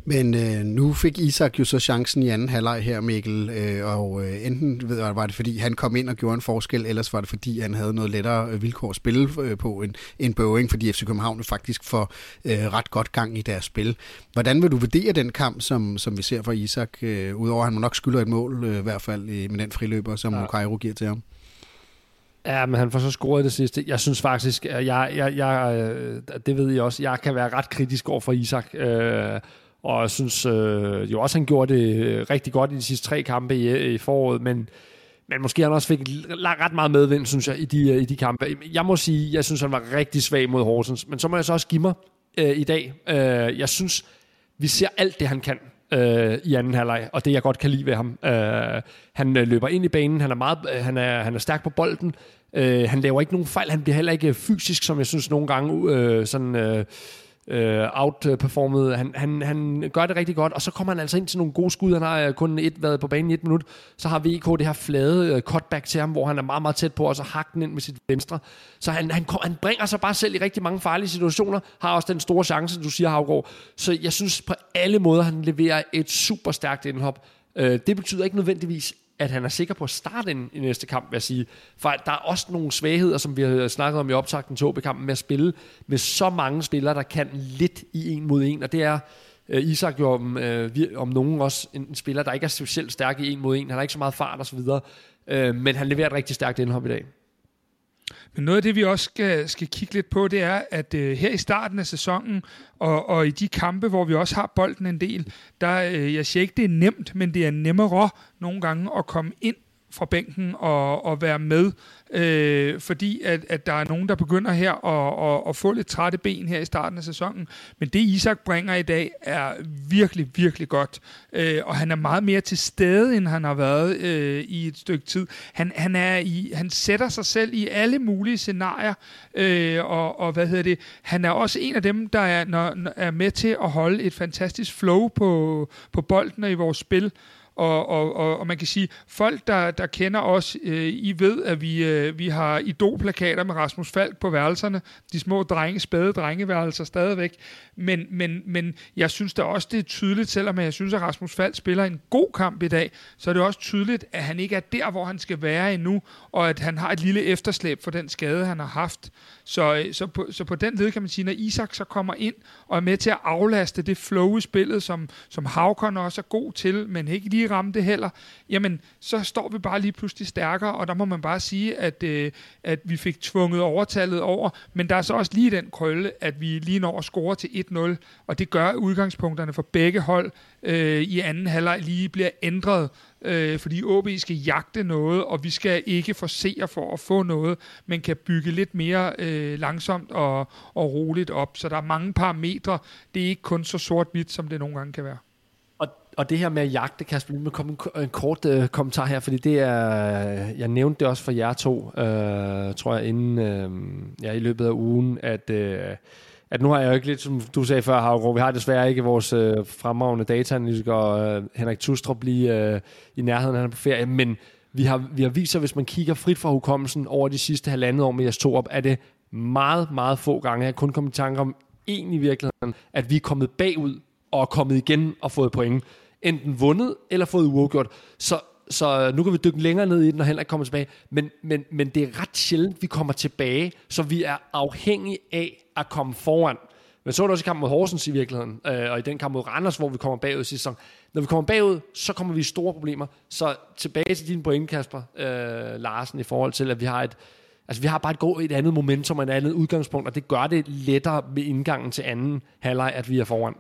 Men øh, nu fik Isak jo så chancen i anden halvleg her, Mikkel, øh, og øh, enten ved jeg, var det fordi, han kom ind og gjorde en forskel, ellers var det fordi, han havde noget lettere øh, vilkår at spille øh, på end, end Boeing, fordi FC København faktisk får øh, ret godt gang i deres spil. Hvordan vil du vurdere den kamp, som, som vi ser fra Isak, øh, udover at han må nok skylder et mål, øh, i hvert fald med den friløber, som ja. Cairo giver til ham? Ja, men han får så scoret det sidste. Jeg synes faktisk, jeg, jeg, jeg, øh, det ved jeg også, jeg kan være ret kritisk over for Isak. Øh, og jeg synes øh, jo også, han gjorde det øh, rigtig godt i de sidste tre kampe i, i foråret, men, men måske han også fik ret meget medvind, synes jeg, i de, øh, i de kampe. Jeg må sige, jeg synes, han var rigtig svag mod Horsens, men så må jeg så også give mig øh, i dag. Øh, jeg synes, vi ser alt det, han kan øh, i anden halvleg, og det jeg godt kan lide ved ham. Øh, han øh, løber ind i banen, han er, meget, han er, han er stærk på bolden, øh, han laver ikke nogen fejl, han bliver heller ikke fysisk, som jeg synes nogle gange øh, sådan... Øh, øh, outperformet. Han, han, han gør det rigtig godt, og så kommer han altså ind til nogle gode skud. Han har øh, kun et været på banen i et minut. Så har VK det her flade øh, cutback til ham, hvor han er meget, meget tæt på, og så hakker den ind med sit venstre. Så han, han, han bringer sig bare selv i rigtig mange farlige situationer. Har også den store chance, du siger, Havgård. Så jeg synes på alle måder, han leverer et super stærkt indhop. Øh, det betyder ikke nødvendigvis, at han er sikker på at starte en, i næste kamp, vil jeg sige. For der er også nogle svagheder, som vi har snakket om i optakten til OB-kampen, med at spille med så mange spillere, der kan lidt i en mod en, og det er uh, Isak jo om, uh, om nogen også en, en spiller, der ikke er specielt stærk i en mod en. Han har ikke så meget fart osv., uh, øh, men han leverer et rigtig stærkt indhop i dag. Men noget af det, vi også skal, skal kigge lidt på, det er, at øh, her i starten af sæsonen, og, og i de kampe, hvor vi også har bolden en del, der, øh, jeg siger ikke, det er nemt, men det er nemmere nogle gange at komme ind fra bænken og, og være med, øh, fordi at, at der er nogen, der begynder her at, at, at få lidt trætte ben her i starten af sæsonen. Men det Isak bringer i dag er virkelig, virkelig godt, øh, og han er meget mere til stede, end han har været øh, i et stykke tid. Han, han, er i, han sætter sig selv i alle mulige scenarier, øh, og, og hvad hedder det, han er også en af dem, der er, når, er med til at holde et fantastisk flow på, på bolden og i vores spil, og, og, og, og man kan sige, folk, der, der kender os, øh, I ved, at vi, øh, vi har idolplakater med Rasmus Falk på værelserne. De små drenge, spæde drengeværelser stadigvæk. Men, men, men jeg synes da også, det er tydeligt, selvom jeg synes, at Rasmus Falk spiller en god kamp i dag, så er det også tydeligt, at han ikke er der, hvor han skal være endnu, og at han har et lille efterslæb for den skade, han har haft. Så, øh, så, på, så på den led kan man sige, når Isak så kommer ind og er med til at aflaste det flow i spillet, som, som Havkon også er god til, men ikke lige ramme det heller, jamen så står vi bare lige pludselig stærkere, og der må man bare sige, at, øh, at vi fik tvunget overtallet over, men der er så også lige den krølle, at vi lige når at score til 1-0, og det gør udgangspunkterne for begge hold øh, i anden halvleg lige bliver ændret, øh, fordi OB skal jagte noget, og vi skal ikke forsere for at få noget, men kan bygge lidt mere øh, langsomt og, og roligt op. Så der er mange parametre. Det er ikke kun så sort-hvidt, som det nogle gange kan være. Og, det her med at jagte, Kasper, lige med komme en, en kort øh, kommentar her, fordi det er, jeg nævnte det også for jer to, øh, tror jeg, inden øh, ja, i løbet af ugen, at øh, at nu har jeg jo ikke lidt, som du sagde før, Havgård, vi har desværre ikke vores øh, fremragende dataanalytiker øh, Henrik Tustrup lige øh, i nærheden, han er på ferie, men vi har, vi har vist sig, hvis man kigger frit fra hukommelsen over de sidste halvandet år med jeres to op, er det meget, meget få gange, jeg kun kommet i tanke om en i virkeligheden, at vi er kommet bagud og er kommet igen og fået point. Enten vundet eller fået uafgjort. Så så nu kan vi dykke længere ned i den, når Henrik kommer tilbage. Men, men, men det er ret sjældent, vi kommer tilbage, så vi er afhængige af at komme foran. Men så er det også i kampen mod Horsens i virkeligheden, øh, og i den kamp mod Randers, hvor vi kommer bagud sidste sæson. Når vi kommer bagud, så kommer vi i store problemer. Så tilbage til din pointe, Kasper øh, Larsen, i forhold til, at vi har et, altså vi har bare et, godt, et andet momentum og et andet udgangspunkt, og det gør det lettere med indgangen til anden halvleg, at vi er foran.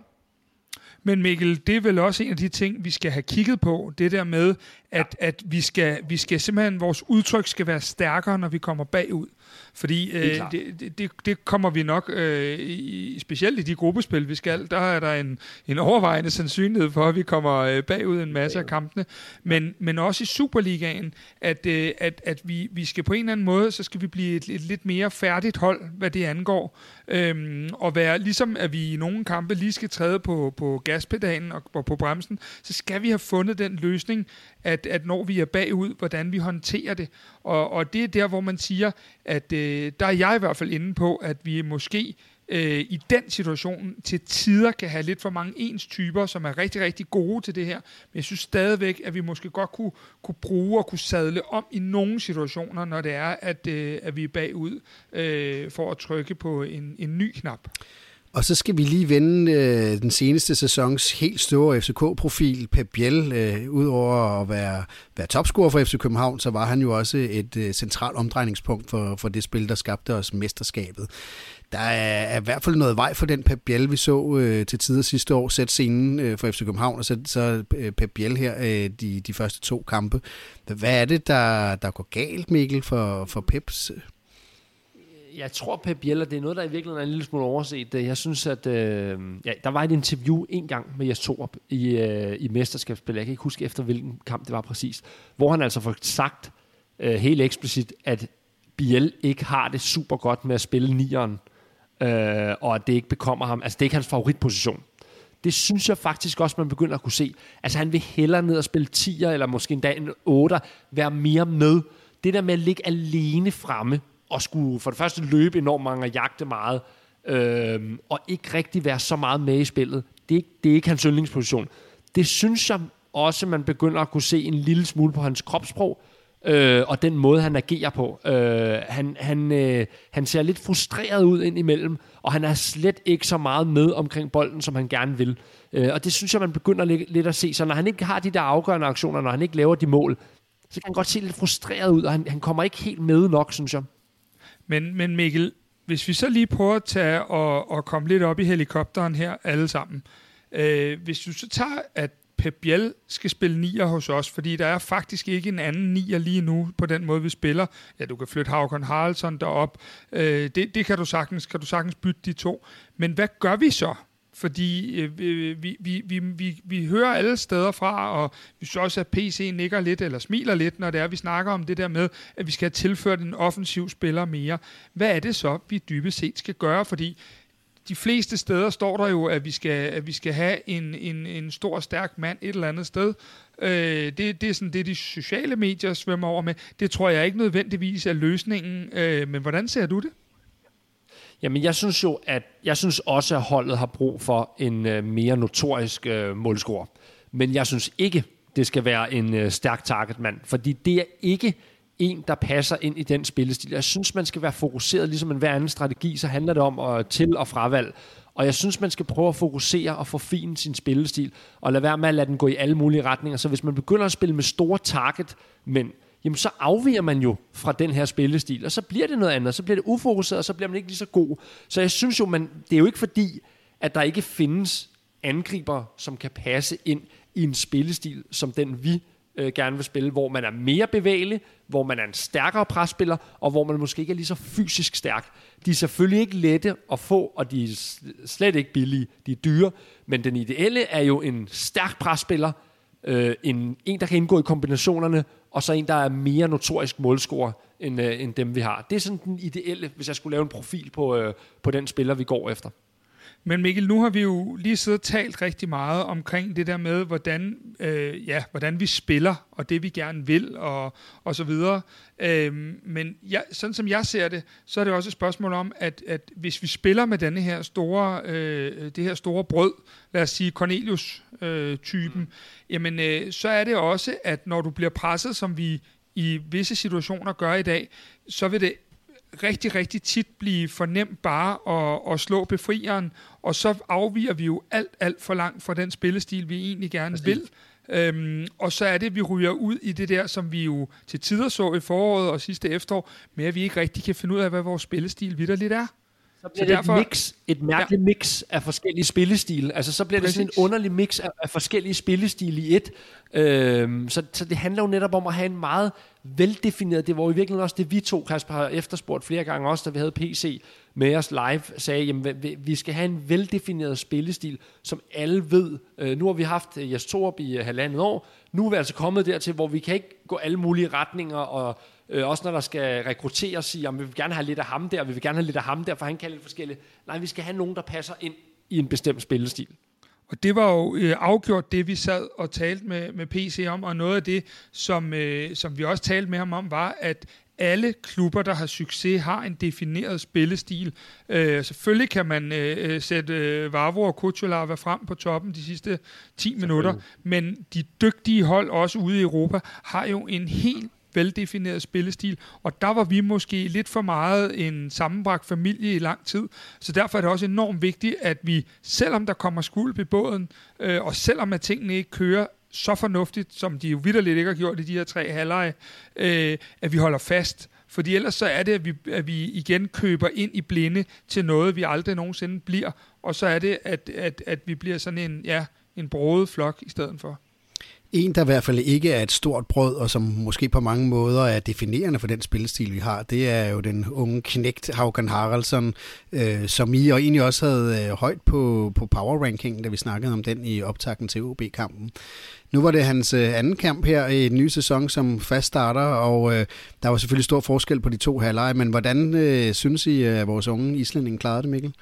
Men Mikkel, det er vel også en af de ting, vi skal have kigget på. Det der med, at, at vi, skal, vi skal simpelthen, vores udtryk skal være stærkere, når vi kommer bagud. Fordi øh, det, det, det kommer vi nok, øh, i, specielt i de gruppespil, vi skal, der er der en, en overvejende sandsynlighed for, at vi kommer øh, bagud en masse af kampene. Men, men også i Superligaen, at, øh, at, at vi, vi skal på en eller anden måde, så skal vi blive et, et lidt mere færdigt hold, hvad det angår. Øhm, og være, ligesom at vi i nogle kampe lige skal træde på, på gaspedalen og, og på bremsen, så skal vi have fundet den løsning, at, at når vi er bagud, hvordan vi håndterer det. Og, og det er der, hvor man siger, at øh, der er jeg i hvert fald inde på, at vi måske øh, i den situation til tider kan have lidt for mange ens typer, som er rigtig, rigtig gode til det her. Men jeg synes stadigvæk, at vi måske godt kunne, kunne bruge og kunne sadle om i nogle situationer, når det er, at, øh, at vi er bagud øh, for at trykke på en, en ny knap. Og så skal vi lige vende øh, den seneste sæsons helt store FCK-profil, Pep Biel. Øh, Udover at være, være topscorer for FC København, så var han jo også et øh, centralt omdrejningspunkt for, for det spil, der skabte os mesterskabet. Der er, er i hvert fald noget vej for den Pep Biel, vi så øh, til tider sidste år, sætte scenen øh, for FC København, og så, så øh, Pep Biel her øh, de, de første to kampe. Hvad er det, der, der går galt, Mikkel, for, for Peps jeg tror, Pep Biel, det er noget, der i virkeligheden er en lille smule overset. Jeg synes, at øh, ja, der var et interview en gang med Jes Torup i, øh, i mesterskabsspil. Jeg kan ikke huske efter, hvilken kamp det var præcis. Hvor han altså får sagt øh, helt eksplicit, at Biel ikke har det super godt med at spille nieren, øh, og at det ikke bekommer ham. Altså, det er ikke hans favoritposition. Det synes jeg faktisk også, man begynder at kunne se. Altså, han vil hellere ned og spille 10'er, eller måske endda en 8'er, være mere med. Det der med at ligge alene fremme, og skulle for det første løbe enormt mange og jagte meget, øh, og ikke rigtig være så meget med i spillet. Det er, ikke, det er ikke hans yndlingsposition. Det synes jeg også, man begynder at kunne se en lille smule på hans kropssprog, øh, og den måde, han agerer på. Øh, han, han, øh, han ser lidt frustreret ud indimellem, og han er slet ikke så meget med omkring bolden, som han gerne vil. Øh, og det synes jeg, man begynder lidt, lidt at se. Så når han ikke har de der afgørende aktioner, når han ikke laver de mål, så kan han godt se lidt frustreret ud, og han, han kommer ikke helt med nok, synes jeg. Men, men Mikkel, hvis vi så lige prøver at tage og, og komme lidt op i helikopteren her alle sammen. Øh, hvis du så tager, at Pep Biel skal spille nier hos os, fordi der er faktisk ikke en anden nier lige nu på den måde, vi spiller. Ja, du kan flytte Havkon Haraldsson derop. Øh, det, det kan du sagtens, kan du sagtens bytte de to. Men hvad gør vi så? Fordi øh, vi, vi, vi, vi, vi hører alle steder fra, og vi synes også, at PC nikker lidt eller smiler lidt, når det er, vi snakker om det der med, at vi skal have tilført en offensiv spiller mere. Hvad er det så, vi dybest set skal gøre? Fordi de fleste steder står der jo, at vi skal, at vi skal have en, en, en stor, stærk mand et eller andet sted. Øh, det, det er sådan det, de sociale medier svømmer over med. Det tror jeg ikke nødvendigvis er løsningen. Øh, men hvordan ser du det? Jamen, jeg synes jo, at jeg synes også, at holdet har brug for en øh, mere notorisk øh, målscorer. Men jeg synes ikke, det skal være en øh, stærk targetmand, fordi det er ikke en, der passer ind i den spillestil. Jeg synes, man skal være fokuseret, ligesom en hver anden strategi, så handler det om at til- og fravalg. Og jeg synes, man skal prøve at fokusere og forfine sin spillestil, og lade være med at lade den gå i alle mulige retninger. Så hvis man begynder at spille med store target, men jamen så afviger man jo fra den her spillestil, og så bliver det noget andet, så bliver det ufokuseret, og så bliver man ikke lige så god. Så jeg synes jo, man, det er jo ikke fordi, at der ikke findes angriber, som kan passe ind i en spillestil, som den vi øh, gerne vil spille, hvor man er mere bevægelig, hvor man er en stærkere presspiller, og hvor man måske ikke er lige så fysisk stærk. De er selvfølgelig ikke lette at få, og de er slet ikke billige, de er dyre, men den ideelle er jo en stærk presspiller, øh, en, en, der kan indgå i kombinationerne, og så en, der er mere notorisk målscorer end, øh, end dem, vi har. Det er sådan den ideelle, hvis jeg skulle lave en profil på, øh, på den spiller, vi går efter. Men Mikkel, nu har vi jo lige siddet og talt rigtig meget omkring det der med, hvordan, øh, ja, hvordan vi spiller, og det vi gerne vil, og, og så videre. Øh, men ja, sådan som jeg ser det, så er det også et spørgsmål om, at, at hvis vi spiller med denne her store, øh, det her store brød, lad os sige Cornelius-typen, øh, mm. jamen øh, så er det også, at når du bliver presset, som vi i visse situationer gør i dag, så vil det rigtig, rigtig tit blive for nemt bare at, at slå befrieren, og så afviger vi jo alt, alt for langt fra den spillestil, vi egentlig gerne Præcis. vil. Øhm, og så er det, at vi ryger ud i det der, som vi jo til tider så i foråret og sidste efterår, med at vi ikke rigtig kan finde ud af, hvad vores spillestil vidderligt er. Så bliver så det derfor, et, mix, et mærkeligt ja. mix af forskellige spillestile. Altså så bliver Præcis. det sådan en underlig mix af, af forskellige spillestile i et. Øhm, så, så det handler jo netop om at have en meget veldefineret, det var jo i virkeligheden også det, vi to, Kasper, har efterspurgt flere gange også, da vi havde PC med os live, sagde, jamen vi skal have en veldefineret spillestil, som alle ved. Øh, nu har vi haft øh, Jes Torp i øh, halvandet år, nu er vi altså kommet dertil, hvor vi kan ikke gå alle mulige retninger og Øh, også når der skal rekrutteres, sige, om vi vil gerne have lidt af ham der, vi vil gerne have lidt af ham der, for han kan lidt forskelligt. Nej, vi skal have nogen, der passer ind i en bestemt spillestil. Og det var jo øh, afgjort det, vi sad og talte med, med PC om, og noget af det, som, øh, som vi også talte med ham om, var, at alle klubber, der har succes, har en defineret spillestil. Øh, selvfølgelig kan man øh, øh sætte øh, Vavro og Kuchulava frem på toppen de sidste 10 minutter, men de dygtige hold, også ude i Europa, har jo en helt veldefineret spillestil, og der var vi måske lidt for meget en sammenbragt familie i lang tid, så derfor er det også enormt vigtigt, at vi, selvom der kommer skuld i båden, øh, og selvom at tingene ikke kører så fornuftigt, som de jo vidderligt ikke har gjort i de her tre halvleje, øh, at vi holder fast. Fordi ellers så er det, at vi, at vi igen køber ind i blinde til noget, vi aldrig nogensinde bliver. Og så er det, at, at, at vi bliver sådan en, ja, en broet flok i stedet for. En, der i hvert fald ikke er et stort brød, og som måske på mange måder er definerende for den spillestil, vi har, det er jo den unge knægt Haugen Haraldsson, øh, som I og egentlig også havde øh, højt på, på power ranking, da vi snakkede om den i optakten til OB-kampen. Nu var det hans øh, anden kamp her i en ny sæson som fast starter, og øh, der var selvfølgelig stor forskel på de to halvleje, men hvordan øh, synes I, at vores unge islænding klarede det, Mikkel?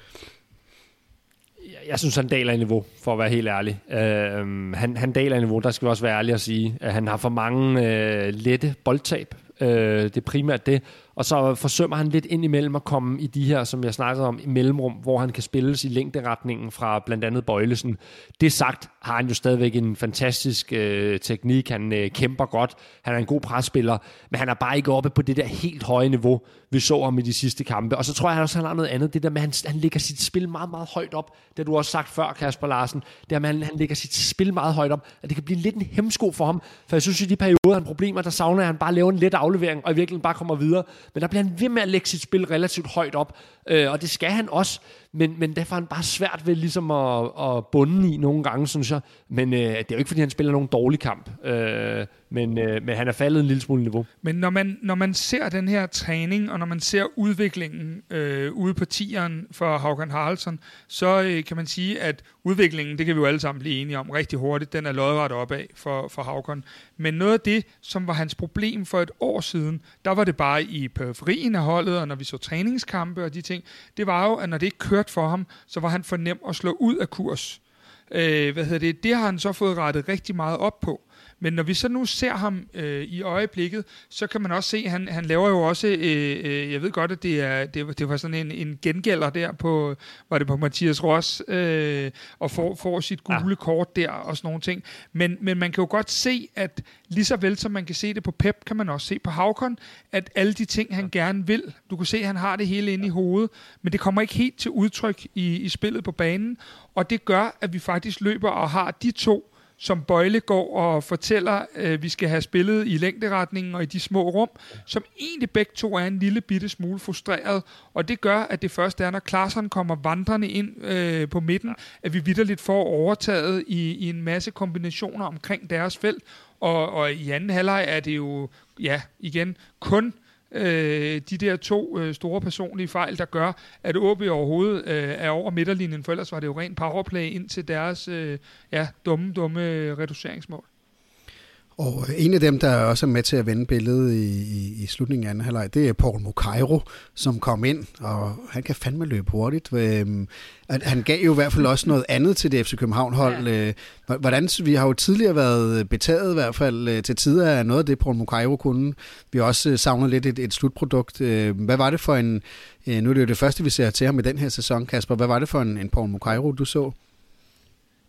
Jeg synes, han daler i niveau, for at være helt ærlig. Øh, han, han daler i niveau, der skal vi også være ærlige at sige. At han har for mange øh, lette boldtab. Øh, det er primært det. Og så forsømmer han lidt ind imellem at komme i de her, som jeg snakkede om, i mellemrum, hvor han kan spilles i længderetningen fra blandt andet Bøjlesen. Det sagt har han jo stadigvæk en fantastisk øh, teknik. Han øh, kæmper godt. Han er en god presspiller. Men han er bare ikke oppe på det der helt høje niveau, vi så ham i de sidste kampe. Og så tror jeg også, han har noget andet. Det der med, at han, han lægger sit spil meget, meget højt op. Det har du også sagt før, Kasper Larsen. Det der med, at han, han lægger sit spil meget højt op. At det kan blive lidt en hemsko for ham. For jeg synes, i de perioder, han problemer, der savner at han bare laver en let aflevering, og i virkeligheden bare kommer videre. Men der bliver han ved med at lægge sit spil relativt højt op, øh, og det skal han også, men, men derfor er han bare svært ved ligesom at, at bunde i nogle gange, synes jeg. Men øh, det er jo ikke, fordi han spiller nogen dårlig kamp, øh, men, øh, men han er faldet en lille smule niveau. Men når man, når man ser den her træning, og når man ser udviklingen øh, ude på tieren for Haugen Haraldsson, så øh, kan man sige, at udviklingen, det kan vi jo alle sammen blive enige om rigtig hurtigt, den er lodret opad for, for Haugen. Men noget af det, som var hans problem for et år siden, der var det bare i periferien af holdet, og når vi så træningskampe og de ting, det var jo, at når det ikke kørte for ham, så var han for nem at slå ud af kurs. Øh, hvad hedder det? Det har han så fået rettet rigtig meget op på. Men når vi så nu ser ham øh, i øjeblikket, så kan man også se, at han, han laver jo også, øh, øh, jeg ved godt, at det, er, det, det var sådan en, en gengælder der på, var det på Mathias Ross, øh, og får, får sit gule ja. kort der og sådan nogle ting. Men, men man kan jo godt se, at lige så vel som man kan se det på Pep, kan man også se på Havkon, at alle de ting, han gerne vil, du kan se, at han har det hele inde i hovedet, men det kommer ikke helt til udtryk i, i spillet på banen, og det gør, at vi faktisk løber og har de to som Bøjle går og fortæller, at øh, vi skal have spillet i længderetningen og i de små rum, som egentlig begge to er en lille bitte smule frustreret. Og det gør, at det første er, når Klaarsson kommer vandrende ind øh, på midten, at vi vidderligt får overtaget i, i en masse kombinationer omkring deres felt. Og, og i anden halvleg er det jo, ja, igen, kun øh, de der to øh, store personlige fejl, der gør, at OB overhovedet øh, er over midterlinjen, for ellers var det jo rent powerplay ind til deres øh, ja, dumme, dumme reduceringsmål. Og øh, en af dem, der også er med til at vende billedet i, i, i slutningen af anden halvleg, det er Paul Mukairo, som kom ind, og han kan fandme løbe hurtigt. Øhm, han gav jo i hvert fald også noget andet til det FC København-hold. Ja. Øh, hvordan, vi har jo tidligere været betaget i hvert fald øh, til tider af noget af det, Paul Mukairo kunne. Vi har også savnet lidt et, et slutprodukt. Hvad var det for en... Nu er det jo det første, vi ser til ham i den her sæson, Kasper. Hvad var det for en, en Paul Mukairo, du så?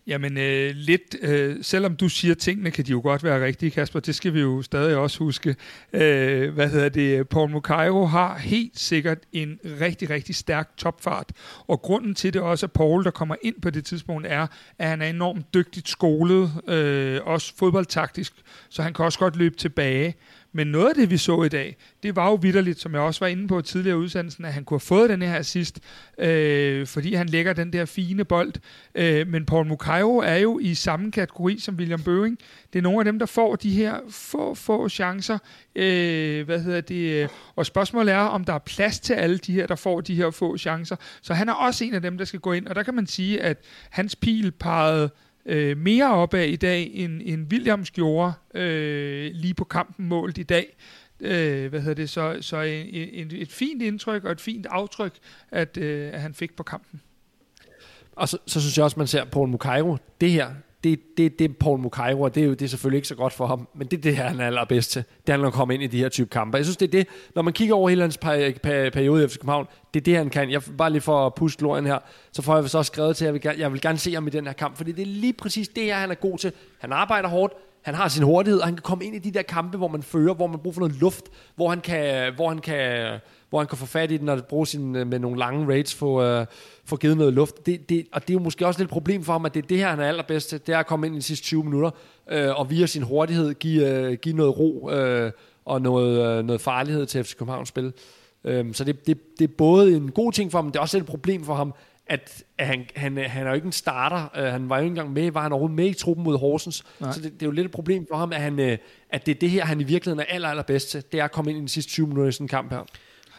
Jamen øh, lidt, øh, selvom du siger tingene, kan de jo godt være rigtige, Kasper. Det skal vi jo stadig også huske. Øh, hvad hedder det? Paul Mukairo har helt sikkert en rigtig, rigtig stærk topfart. Og grunden til det også, at Paul, der kommer ind på det tidspunkt, er, at han er enormt dygtigt skolet, øh, også fodboldtaktisk, så han kan også godt løbe tilbage. Men noget af det, vi så i dag, det var jo vidderligt, som jeg også var inde på tidligere udsendelsen, at han kunne have fået den her assist, øh, fordi han lægger den der fine bold. Øh, men Paul Mukairo er jo i samme kategori som William Bøving. Det er nogle af dem, der får de her få, få chancer. Øh, hvad hedder det? Og spørgsmålet er, om der er plads til alle de her, der får de her få chancer. Så han er også en af dem, der skal gå ind. Og der kan man sige, at hans pil pegede øh, mere opad i dag, end, end Williams gjorde øh, lige på kampen målt i dag. Øh, hvad hedder det? Så, så en, en, et fint indtryk og et fint aftryk, at, øh, at han fik på kampen. Og så, så synes jeg også, man ser Paul Mukairo. Det her, det, det, det er Paul Mukairo, og det er jo det er selvfølgelig ikke så godt for ham, men det er det han er allerbedst til. Det handler om at komme ind i de her type kampe. Jeg synes, det er det, når man kigger over hele hans periode i FC København, det er det, han kan. Jeg, bare lige for at puste lorien her, så får jeg så også skrevet til, at jeg vil, jeg vil gerne se ham i den her kamp, fordi det er lige præcis det her, han er god til. Han arbejder hårdt, han har sin hurtighed, og han kan komme ind i de der kampe, hvor man fører, hvor man bruger for noget luft, hvor han kan, hvor han kan, hvor han kan få fat i den og bruge sin, med nogle lange rates for, uh, få givet noget luft. Det, det, og det er jo måske også lidt et problem for ham, at det er det her, han er allerbedst til. Det er at komme ind i de sidste 20 minutter, uh, og via sin hurtighed give, uh, give noget ro uh, og noget, uh, noget farlighed til FC Københavns spil. Um, så det, det, det er både en god ting for ham, men det er også et problem for ham, at, at han, han, han er jo ikke en starter. Uh, han var jo ikke engang med. Var han overhovedet med i truppen mod Horsens? Nej. Så det, det, er jo lidt et problem for ham, at, han, uh, at det er det her, han i virkeligheden er aller, allerbedst til. Det er at komme ind i de sidste 20 minutter i sådan en kamp her.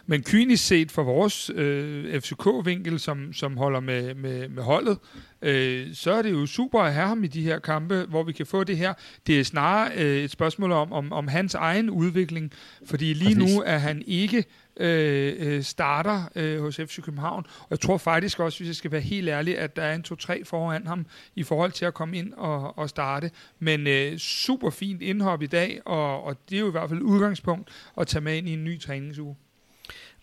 Men kynisk set fra vores øh, FCK-vinkel, som, som holder med, med, med holdet, øh, så er det jo super at have ham i de her kampe, hvor vi kan få det her. Det er snarere øh, et spørgsmål om, om, om hans egen udvikling, fordi lige Præcis. nu er han ikke øh, øh, starter øh, hos FC København. Og jeg tror faktisk også, hvis jeg skal være helt ærlig, at der er en 2-3 foran ham i forhold til at komme ind og, og starte. Men øh, super fint indhop i dag, og, og det er jo i hvert fald udgangspunkt at tage med ind i en ny træningsuge.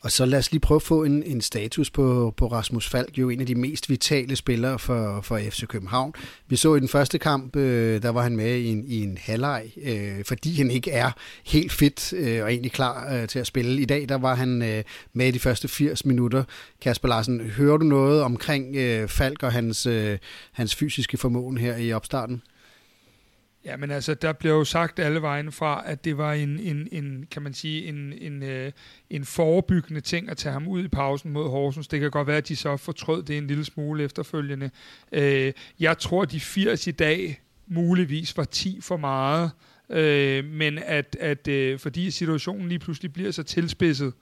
Og så lad os lige prøve at få en, en status på, på Rasmus Falk, jo en af de mest vitale spillere for, for FC København. Vi så i den første kamp, øh, der var han med i en, i en halvleg, øh, fordi han ikke er helt fit øh, og egentlig klar øh, til at spille. I dag der var han øh, med i de første 80 minutter. Kasper Larsen, hører du noget omkring øh, Falk og hans, øh, hans fysiske formåen her i opstarten? Ja, men altså, der blev jo sagt alle vejen fra, at det var en, en, en kan man sige, en, en, øh, en forebyggende ting at tage ham ud i pausen mod Horsens. Det kan godt være, at de så fortrød det en lille smule efterfølgende. Øh, jeg tror, de 80 i dag muligvis var 10 for meget, øh, men at, at øh, fordi situationen lige pludselig bliver så tilspidset,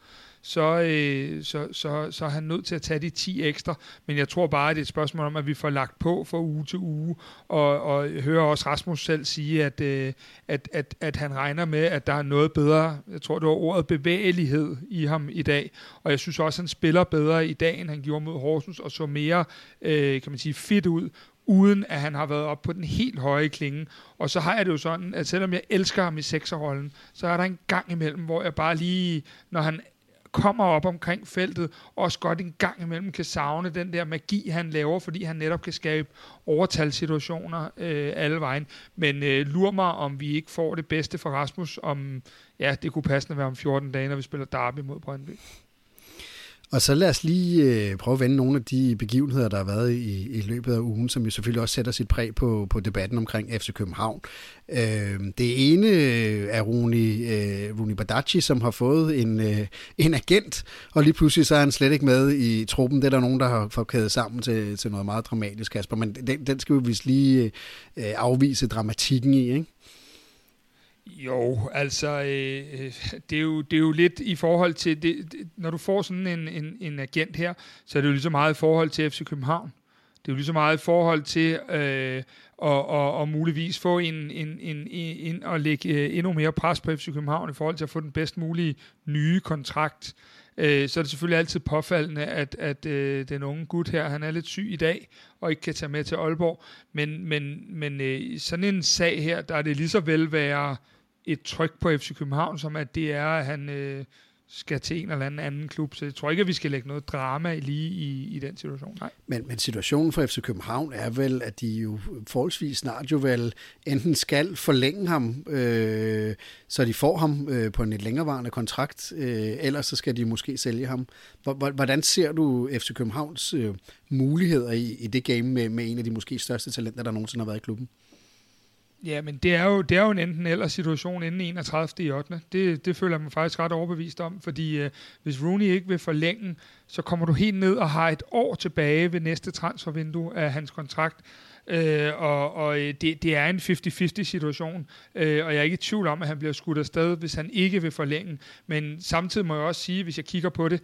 så, øh, så, så, så er han nødt til at tage de 10 ekstra. Men jeg tror bare, at det er et spørgsmål om, at vi får lagt på fra uge til uge, og, og hører også Rasmus selv sige, at, øh, at, at, at han regner med, at der er noget bedre, jeg tror det var ordet bevægelighed i ham i dag, og jeg synes også, at han spiller bedre i dag, end han gjorde mod Horsens, og så mere, øh, kan man sige, fit ud, uden at han har været op på den helt høje klinge. Og så har jeg det jo sådan, at selvom jeg elsker ham i sekserrollen, så er der en gang imellem, hvor jeg bare lige, når han kommer op omkring feltet, også godt en gang imellem kan savne den der magi, han laver, fordi han netop kan skabe overtalssituationer øh, alle vejen. Men øh, lur mig, om vi ikke får det bedste for Rasmus, om ja, det kunne passende være om 14 dage, når vi spiller derby mod Brøndby. Og så lad os lige øh, prøve at vende nogle af de begivenheder, der har været i, i løbet af ugen, som jo selvfølgelig også sætter sit præg på, på debatten omkring FC København. Øh, det ene øh, er Rune, øh, Rune Badacci, som har fået en, øh, en agent, og lige pludselig så er han slet ikke med i truppen. Det er der nogen, der har forkædet sammen til, til noget meget dramatisk, Kasper. Men den, den skal vi vist lige øh, afvise dramatikken i, ikke? Jo, altså, øh, øh, det, er jo, det er jo lidt i forhold til, det, det, når du får sådan en, en, en agent her, så er det jo lige så meget i forhold til FC København. Det er jo lige så meget i forhold til øh, og, og, og muligvis få en, en, en, en, og lægge øh, endnu mere pres på FC København i forhold til at få den bedst mulige nye kontrakt. Øh, så er det selvfølgelig altid påfaldende, at, at øh, den unge gut her, han er lidt syg i dag, og ikke kan tage med til Aalborg. Men, men, men øh, sådan en sag her, der er det lige så vel være et tryk på FC København, som at det er, at han øh, skal til en eller anden anden klub. Så jeg tror ikke, at vi skal lægge noget drama lige i, i den situation. Nej. Men, men situationen for FC København er vel, at de jo forholdsvis snart jo vel enten skal forlænge ham, øh, så de får ham øh, på en lidt længerevarende kontrakt, øh, ellers så skal de måske sælge ham. Hvordan ser du FC Københavns øh, muligheder i, i det game med, med en af de måske største talenter, der nogensinde har været i klubben? Ja, men det er jo, det er jo en enten eller situation inden 31. i 8. Det, det føler jeg mig faktisk ret overbevist om, fordi øh, hvis Rooney ikke vil forlænge, så kommer du helt ned og har et år tilbage ved næste transfervindue af hans kontrakt. Øh, og og øh, det, det er en 50-50 situation, øh, og jeg er ikke i tvivl om, at han bliver skudt afsted, hvis han ikke vil forlænge. Men samtidig må jeg også sige, hvis jeg kigger på det,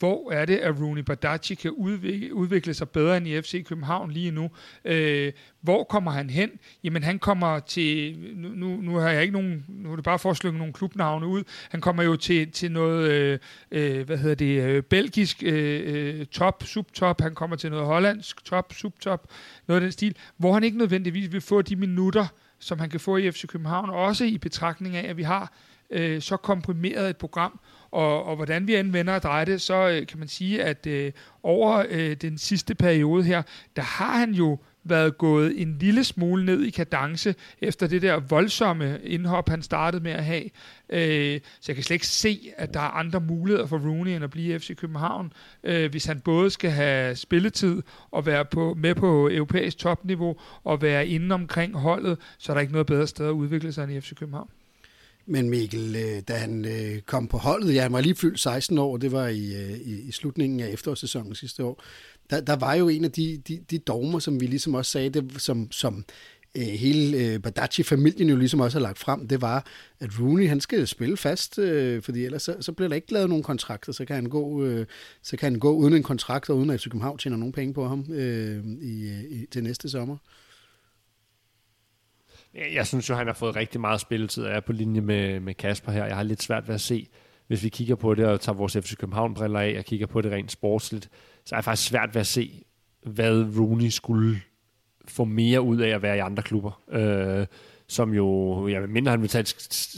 hvor er det, at Rooney Badaci kan udvikle, udvikle sig bedre end i FC København lige nu? Øh, hvor kommer han hen? Jamen han kommer til, nu, nu, nu har jeg ikke nogen, nu er det bare for at slynge nogle klubnavne ud, han kommer jo til, til noget, øh, øh hvad hedder det, øh, belgisk øh, øh top, subtop, han kommer til noget hollandsk top, subtop, noget af den stil, hvor han ikke nødvendigvis vil få de minutter, som han kan få i FC København, også i betragtning af, at vi har øh, så komprimeret et program, og, og hvordan vi anvender og drejer det, så øh, kan man sige, at øh, over øh, den sidste periode her, der har han jo været gået en lille smule ned i kadence efter det der voldsomme indhop, han startede med at have. Øh, så jeg kan slet ikke se, at der er andre muligheder for Rooney end at blive i FC København, øh, hvis han både skal have spilletid og være på, med på europæisk topniveau og være inde omkring holdet, så er der ikke noget bedre sted at udvikle sig end i FC København. Men Mikkel, øh, da han øh, kom på holdet, ja, han var lige fyldt 16 år, det var i, øh, i, i slutningen af efterårssæsonen sidste år, der, der var jo en af de, de, de dogmer, som vi ligesom også sagde, det, som, som øh, hele øh, Badachi-familien jo ligesom også har lagt frem, det var, at Rooney han skal spille fast, øh, fordi ellers så, så bliver der ikke lavet nogen kontrakter, så kan han gå, øh, så kan han gå uden en kontrakt, og uden at København tjener nogen penge på ham øh, i, i, til næste sommer. Jeg synes jo, han har fået rigtig meget spilletid, og jeg er på linje med, med Kasper her. Jeg har lidt svært ved at se, hvis vi kigger på det og tager vores FC København-briller af og kigger på det rent sportsligt, så er jeg faktisk svært ved at se, hvad Rooney skulle få mere ud af at være i andre klubber. Øh, som jo, jeg mindre han vil tage et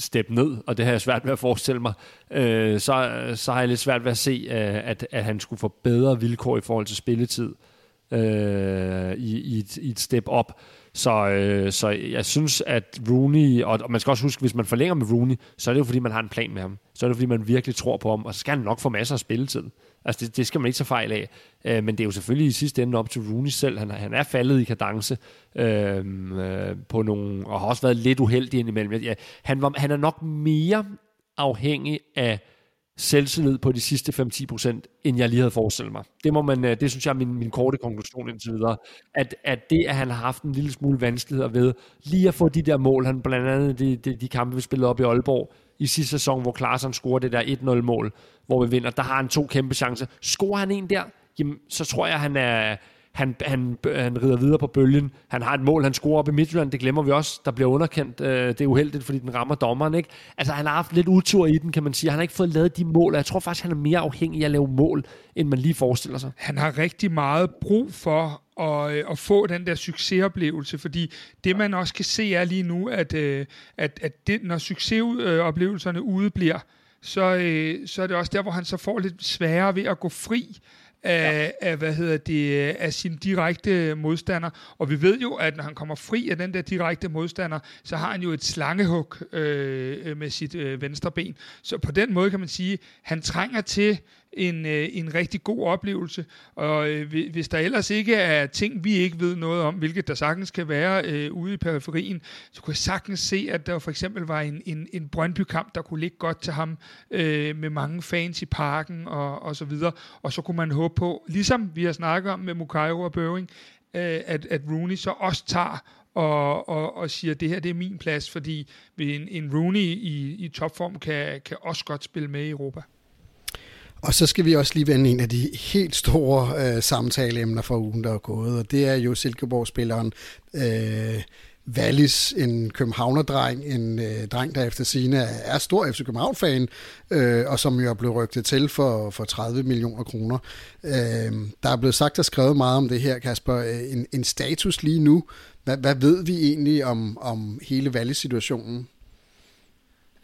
step ned, og det har jeg svært ved at forestille mig, øh, så, så har jeg lidt svært ved at se, øh, at, at han skulle få bedre vilkår i forhold til spilletid øh, Øh, i, i, et, i et step op. Så, øh, så jeg synes, at Rooney, og, og man skal også huske, hvis man forlænger med Rooney, så er det jo fordi, man har en plan med ham. Så er det fordi, man virkelig tror på ham, og så skal han nok få masser af spilletid. Altså det, det skal man ikke så fejl af. Øh, men det er jo selvfølgelig i sidste ende op til Rooney selv. Han, han er faldet i kadence øh, øh, på nogle, og har også været lidt uheldig indimellem. Ja, han, var, han er nok mere afhængig af selvtillid på de sidste 5-10 procent, end jeg lige havde forestillet mig. Det, må man, øh, det synes jeg er min, min korte konklusion indtil videre. At, at det, at han har haft en lille smule vanskeligheder ved lige at få de der mål, han blandt andet de, de, de kampe, vi spillede op i Aalborg i sidste sæson, hvor Klaarsson scorer det der 1-0-mål, hvor vi vinder, der har han to kæmpe chancer. Scorer han en der, jamen, så tror jeg, han er, han, han, han rider videre på bølgen. Han har et mål, han scorer op i Midtjylland, det glemmer vi også, der bliver underkendt. Øh, det er uheldigt, fordi den rammer dommeren. Ikke? Altså, han har haft lidt utur i den, kan man sige. Han har ikke fået lavet de mål, og jeg tror faktisk, han er mere afhængig af at lave mål, end man lige forestiller sig. Han har rigtig meget brug for at, og at få den der succesoplevelse, fordi det man også kan se er lige nu, at, øh, at, at det, når succesoplevelserne udebliver, så, øh, så er det også der, hvor han så får lidt sværere ved at gå fri af, ja. af, hvad hedder det, af sin direkte modstander. Og vi ved jo, at når han kommer fri af den der direkte modstander, så har han jo et slangehug øh, med sit øh, venstre ben. Så på den måde kan man sige, at han trænger til en, øh, en rigtig god oplevelse. Og øh, hvis der ellers ikke er ting, vi ikke ved noget om, hvilket der sagtens kan være øh, ude i periferien, så kunne jeg sagtens se, at der for eksempel var en, en, en Brøndby-kamp, der kunne ligge godt til ham øh, med mange fans i parken og, og så videre. Og så kunne man håbe på, ligesom vi har snakket om med Mukairo og Børing, øh, at, at Rooney så også tager og, og, og siger, at det her det er min plads, fordi en, en Rooney i, i topform kan, kan også godt spille med i Europa. Og så skal vi også lige vende en af de helt store øh, samtaleemner for ugen, der er gået, og det er jo Silkeborg-spilleren øh, Wallis, en københavnerdreng, en øh, dreng, der efter sine er stor FC København-fan, øh, og som jo er blevet rygtet til for, for 30 millioner kroner. Øh, der er blevet sagt og skrevet meget om det her, Kasper. Øh, en, en status lige nu. Hvad, hvad ved vi egentlig om, om hele Wallis-situationen?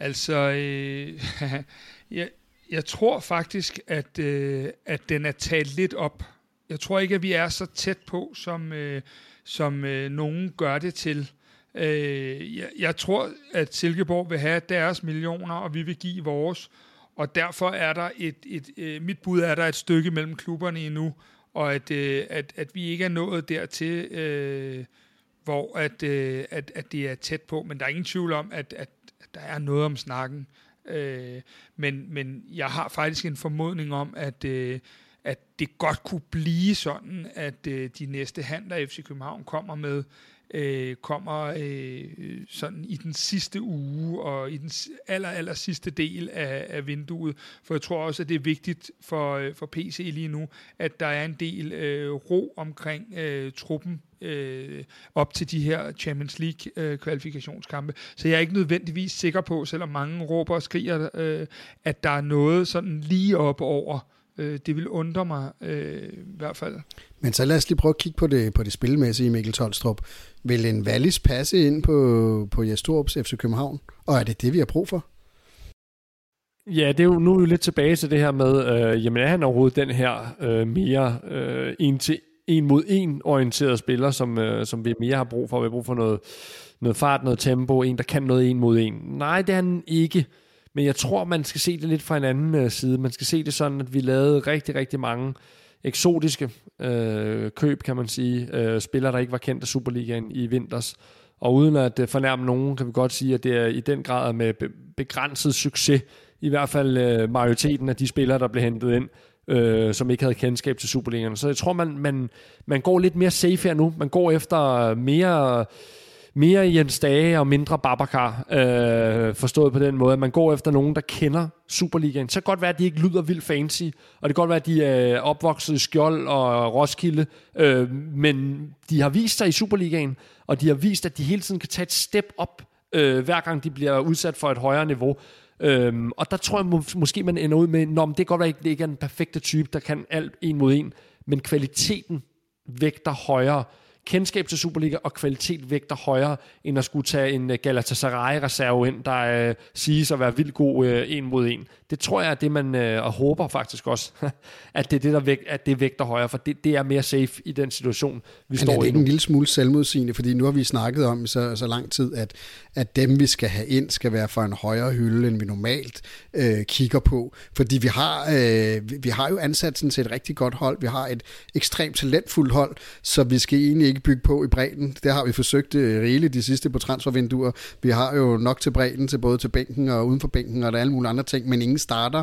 Altså, øh, jeg, jeg tror faktisk, at, øh, at den er talt lidt op. Jeg tror ikke, at vi er så tæt på, som, øh, som øh, nogen gør det til. Øh, jeg, jeg tror, at Silkeborg vil have deres millioner, og vi vil give vores. Og derfor er der et, et, øh, mit bud er der et stykke mellem klubberne endnu, og at, øh, at, at vi ikke er nået dertil, øh, hvor at, øh, at, at det er tæt på. Men der er ingen tvivl om, at, at, at der er noget om snakken. Øh, men, men jeg har faktisk en formodning om, at, øh, at det godt kunne blive sådan, at øh, de næste handler FC København kommer med, øh, kommer øh, sådan i den sidste uge og i den aller, aller sidste del af, af vinduet. For jeg tror også, at det er vigtigt for, øh, for PC lige nu, at der er en del øh, ro omkring øh, truppen øh, op til de her Champions League øh, kvalifikationskampe. Så jeg er ikke nødvendigvis sikker på, selvom mange råber og skriger, øh, at der er noget sådan lige op over Øh, det vil undre mig øh, i hvert fald. Men så lad os lige prøve at kigge på det, på det spilmæssige, Mikkel Tolstrup. Vil en Wallis passe ind på, på Jestorps FC København? Og er det det, vi har brug for? Ja, det er jo nu er vi lidt tilbage til det her med, øh, jamen er han overhovedet den her øh, mere øh, en til en mod en orienteret spiller, som, øh, som vi mere har brug for. Vi har brug for noget, noget fart, noget tempo, en der kan noget en mod en. Nej, det er han ikke. Men jeg tror, man skal se det lidt fra en anden øh, side. Man skal se det sådan, at vi lavede rigtig, rigtig mange eksotiske øh, køb, kan man sige. Øh, spillere, der ikke var kendt af Superligaen i vinters. Og uden at øh, fornærme nogen, kan vi godt sige, at det er i den grad med be- begrænset succes. I hvert fald øh, majoriteten af de spillere, der blev hentet ind, øh, som ikke havde kendskab til Superligaen. Så jeg tror, man, man, man går lidt mere safe her nu. Man går efter mere mere Jens Dage og mindre Babacar, øh, forstået på den måde, at man går efter nogen, der kender Superligaen. Så kan godt være, at de ikke lyder vildt fancy, og det kan godt være, at de er opvokset i Skjold og Roskilde, øh, men de har vist sig i Superligaen, og de har vist, at de hele tiden kan tage et step op, øh, hver gang de bliver udsat for et højere niveau. Øhm, og der tror jeg må, måske, man ender ud med, Nå, men det kan godt være, at det ikke er den perfekte type, der kan alt en mod en, men kvaliteten vægter højere kendskab til Superliga og kvalitet vægter højere, end at skulle tage en øh, Galatasaray-reserve ind, der øh, siges at være vildt god øh, en mod en. Det tror jeg er det, man øh, og håber faktisk også, at det er det, der vægt, at det vægter højere, for det, det er mere safe i den situation, vi Men står i er det ikke en lille smule selvmodsigende, fordi nu har vi snakket om så, så lang tid, at, at dem, vi skal have ind, skal være for en højere hylde, end vi normalt øh, kigger på. Fordi vi har, øh, vi har jo ansat sådan set et rigtig godt hold. Vi har et ekstremt talentfuldt hold, så vi skal egentlig ikke bygge på i bredden. Det har vi forsøgt øh, rigeligt de sidste på transfervinduer. Vi har jo nok til bredden, til både til bænken og uden for bænken, og der er alle mulige andre ting, men ingen starter.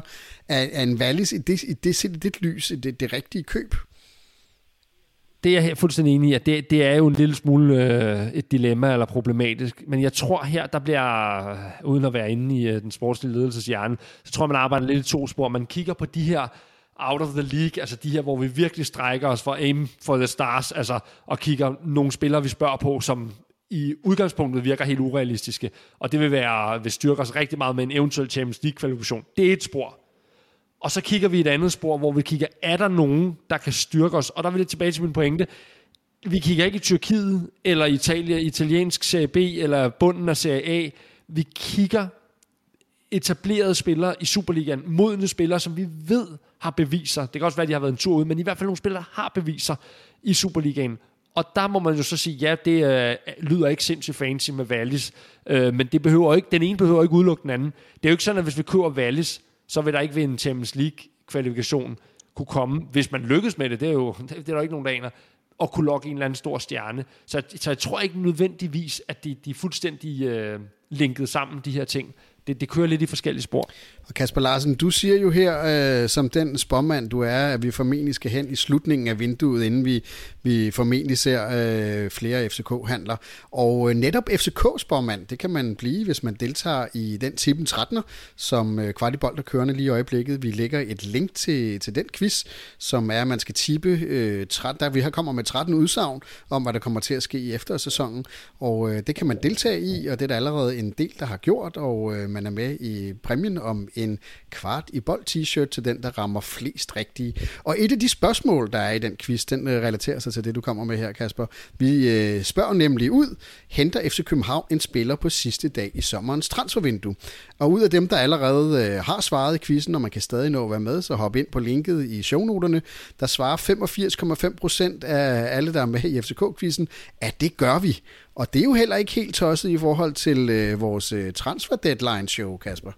Er, er en Wallis i det, i det, i det lys det, det rigtige køb? det er jeg fuldstændig enig i, at det, det er jo en lille smule øh, et dilemma eller problematisk. Men jeg tror her, der bliver, øh, uden at være inde i øh, den sportslige ledelses hjerne, så tror jeg, man arbejder lidt i to spor. Man kigger på de her out of the league, altså de her, hvor vi virkelig strækker os for aim for the stars, altså og kigger nogle spillere, vi spørger på, som i udgangspunktet virker helt urealistiske. Og det vil være, hvis styrker os rigtig meget med en eventuel Champions League-kvalifikation. Det er et spor. Og så kigger vi et andet spor, hvor vi kigger, er der nogen, der kan styrke os? Og der vil jeg tilbage til min pointe. Vi kigger ikke i Tyrkiet, eller Italien, italiensk Serie B, eller bunden af Serie A. Vi kigger etablerede spillere i Superligaen, modne spillere, som vi ved har beviser. Det kan også være, at de har været en tur ud, men i hvert fald nogle spillere, der har beviser i Superligaen. Og der må man jo så sige, ja, det øh, lyder ikke sindssygt fancy med Wallis, øh, men det behøver ikke, den ene behøver ikke udelukke den anden. Det er jo ikke sådan, at hvis vi køber Wallis, så vil der ikke ved en Champions League-kvalifikation kunne komme, hvis man lykkes med det, det er jo det er der ikke nogen, der aner, og kunne lokke en eller anden stor stjerne. Så, så jeg tror ikke nødvendigvis, at de, de er fuldstændig øh, linket sammen, de her ting det, det kører lidt i forskellige spor. Og Kasper Larsen, du siger jo her, øh, som den spormand du er, at vi formentlig skal hen i slutningen af vinduet, inden vi, vi formentlig ser øh, flere FCK-handler. Og øh, netop FCK-spormand, det kan man blive, hvis man deltager i den tippen 13'er, som øh, Kvartibold er kørende lige i øjeblikket. Vi lægger et link til, til den quiz, som er, at man skal tippe, øh, 13, der vi her kommer med 13 udsagn om, hvad der kommer til at ske i eftersæsonen. Og øh, det kan man deltage i, og det er der allerede en del, der har gjort, og øh, man er med i præmien om en kvart i bold t-shirt til den, der rammer flest rigtige. Og et af de spørgsmål, der er i den quiz, den øh, relaterer sig til det, du kommer med her, Kasper. Vi øh, spørger nemlig ud, henter FC København en spiller på sidste dag i sommerens transfervindue? Og ud af dem, der allerede øh, har svaret i quizzen, og man kan stadig nå at være med, så hop ind på linket i shownoterne. Der svarer 85,5 procent af alle, der er med i FCK-quizzen, at det gør vi. Og det er jo heller ikke helt tosset i forhold til øh, vores øh, transfer deadline show, Kasper.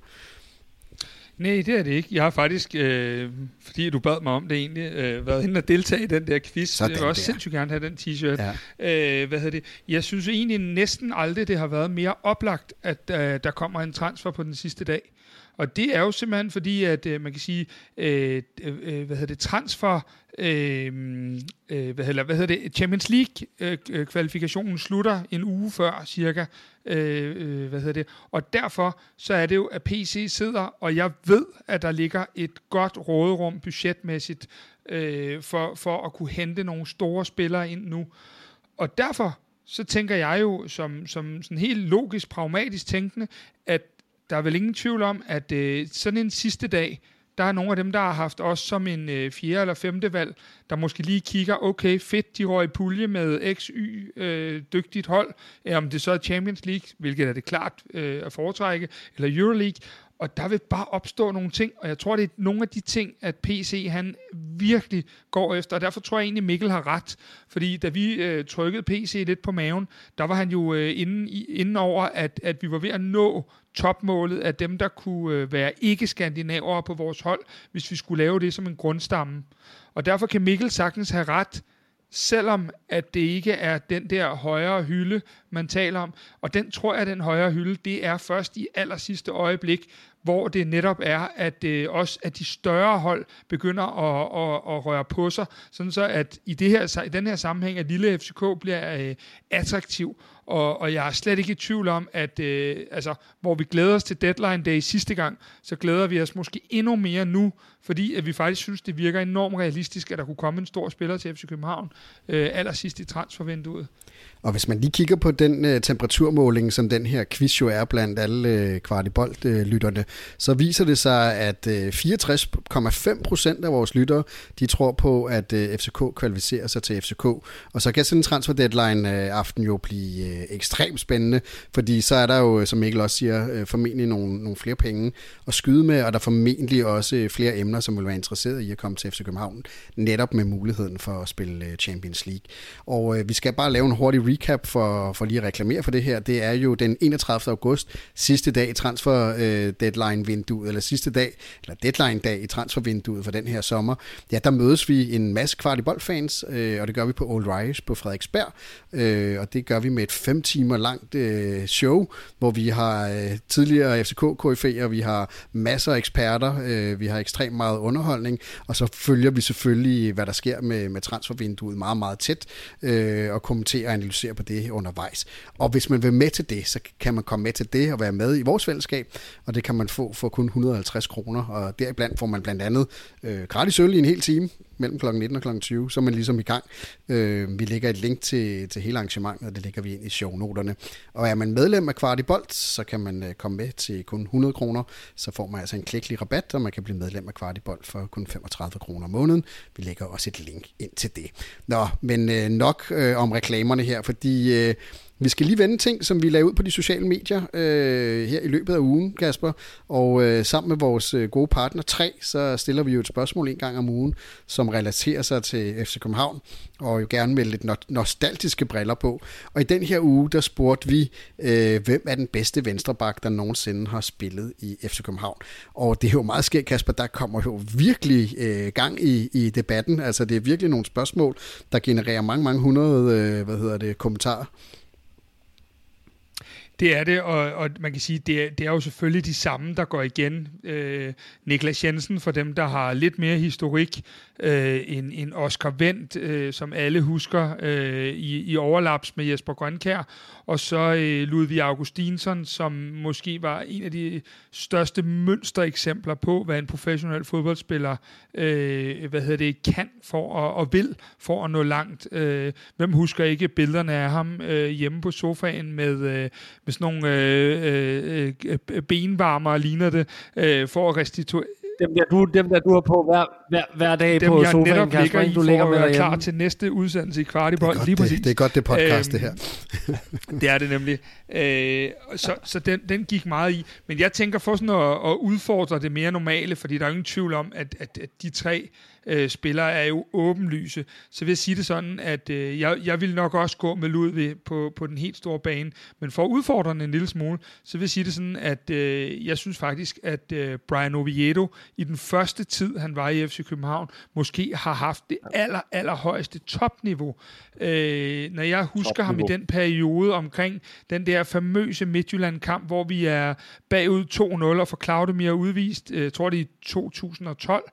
Nej, det er det ikke. Jeg har faktisk, øh, fordi du bad mig om det egentlig, øh, været inde og deltage i den der quiz. Sådan jeg vil også der. sindssygt gerne have den t-shirt. Ja. Øh, hvad hedder det? Jeg synes egentlig næsten aldrig, det har været mere oplagt, at øh, der kommer en transfer på den sidste dag. Og det er jo simpelthen fordi, at øh, man kan sige, øh, øh, hvad hedder det, transfer, øh, øh, hvad, hedder, hvad hedder det, Champions League-kvalifikationen øh, øh slutter en uge før cirka, øh, øh, hvad hedder det, og derfor så er det jo, at PC sidder, og jeg ved, at der ligger et godt råderum budgetmæssigt øh, for, for at kunne hente nogle store spillere ind nu. Og derfor så tænker jeg jo som, som sådan helt logisk, pragmatisk tænkende, at der er vel ingen tvivl om, at øh, sådan en sidste dag, der er nogle af dem, der har haft os som en øh, fjerde eller femte valg, der måske lige kigger, okay, fedt, de røg i pulje med XY øh, dygtigt hold, øh, om det så er Champions League, hvilket er det klart øh, at foretrække, eller Euroleague, og der vil bare opstå nogle ting, og jeg tror, det er nogle af de ting, at PC han virkelig går efter, og derfor tror jeg egentlig, Mikkel har ret, fordi da vi øh, trykkede PC lidt på maven, der var han jo øh, inden, inden over, at, at vi var ved at nå topmålet af dem, der kunne øh, være ikke-skandinavere på vores hold, hvis vi skulle lave det som en grundstamme. Og derfor kan Mikkel sagtens have ret, selvom at det ikke er den der højere hylde, man taler om. Og den tror jeg, den højere hylde, det er først i aller sidste øjeblik, hvor det netop er, at øh, også at de større hold begynder at, at, at røre på sig, sådan så at i, det her, i den her sammenhæng, at lille FCK bliver øh, attraktiv. Og, og jeg er slet ikke i tvivl om, at øh, altså, hvor vi glæder os til deadline day sidste gang, så glæder vi os måske endnu mere nu, fordi at vi faktisk synes, det virker enormt realistisk, at der kunne komme en stor spiller til FC København øh, allersidst i transfervinduet. Og hvis man lige kigger på den øh, temperaturmåling, som den her quiz jo er blandt alle øh, kvartibold-lytterne, så viser det sig, at øh, 64,5 procent af vores lyttere, de tror på, at øh, FCK kvalificerer sig til FCK. Og så kan sådan en transfer deadline øh, aften jo blive øh, ekstremt spændende, fordi så er der jo, øh, som Mikkel også siger, øh, formentlig nogle, nogle flere penge at skyde med, og der er formentlig også øh, flere emner, som vil være interesseret i at komme til FC København, netop med muligheden for at spille øh, Champions League. Og øh, vi skal bare lave en hurtig recap for, for lige at reklamere for det her. Det er jo den 31. august, sidste dag i transfer øh, deadline-vinduet, eller sidste dag, eller deadline-dag i transfervinduet for den her sommer. Ja, der mødes vi en masse kvartiboldfans, øh, og det gør vi på Old Irish på Frederiksberg, øh, og det gør vi med et fem timer langt øh, show, hvor vi har øh, tidligere fck kf'er vi har masser af eksperter, øh, vi har ekstremt meget underholdning, og så følger vi selvfølgelig, hvad der sker med, med transfervinduet meget, meget tæt, øh, og kommenterer og analyserer på det undervejs. Og hvis man vil med til det, så kan man komme med til det og være med i vores fællesskab, og det kan man få for kun 150 kroner, og deriblandt får man blandt andet øh, gratis øl i en hel time, mellem kl. 19 og kl. 20, så er man ligesom i gang. Øh, vi lægger et link til, til hele arrangementet, og det lægger vi ind i shownoterne. Og er man medlem af Kvartibolt, så kan man øh, komme med til kun 100 kroner, så får man altså en klækkelig rabat, og man kan blive medlem af Kvartibolt for kun 35 kroner om måneden. Vi lægger også et link ind til det. Nå, men øh, nok øh, om reklamerne her, fordi... Øh, vi skal lige vende ting, som vi lavede ud på de sociale medier øh, her i løbet af ugen, Kasper. Og øh, sammen med vores øh, gode partner 3, så stiller vi jo et spørgsmål en gang om ugen, som relaterer sig til FC København, og jo gerne med lidt no- nostalgiske briller på. Og i den her uge, der spurgte vi, øh, hvem er den bedste venstreback, der nogensinde har spillet i FC København. Og det er jo meget skægt, Kasper, der kommer jo virkelig øh, gang i, i debatten. Altså det er virkelig nogle spørgsmål, der genererer mange, mange hundrede øh, hvad hedder det, kommentarer. Det er det, og, og man kan sige, det er, det er jo selvfølgelig de samme, der går igen. Øh, Niklas Jensen, for dem, der har lidt mere historik, øh, en, en Oscar Vendt, øh, som alle husker øh, i, i overlaps med Jesper Grønkær, og så øh, Ludvig Augustinsson, som måske var en af de største mønstereksempler på, hvad en professionel fodboldspiller øh, hvad hedder det, kan for at, og vil for at nå langt. Øh, hvem husker ikke billederne af ham øh, hjemme på sofaen med, øh, med sådan nogle øh, øh, øh benvarmer og ligner det, øh, for at restituere dem der, du, dem der du har på hver, hver, hver dag dem, på jeg sofaen, netop Kasper, ligger i du ligger med klar til næste udsendelse i Kvartibold. Det er godt, Lige det, præcis. det er godt, det podcast, Øhm, det her. Det er det nemlig. Øh, så så den, den gik meget i. Men jeg tænker for sådan at, at udfordre det mere normale, fordi der er ingen tvivl om, at, at, at de tre øh, spillere er jo åbenlyse. Så vil jeg sige det sådan, at øh, jeg, jeg vil nok også gå med Ludvig på, på den helt store bane. Men for at udfordre den en lille smule, så vil jeg sige det sådan, at øh, jeg synes faktisk, at øh, Brian Oviedo i den første tid, han var i FC København, måske har haft det aller, aller højeste topniveau. Øh, når jeg husker ham i Topniveau. den periode omkring den der famøse Midtjylland-kamp, hvor vi er bagud 2-0 og får Claudemir udvist, øh, tror det er i 2012,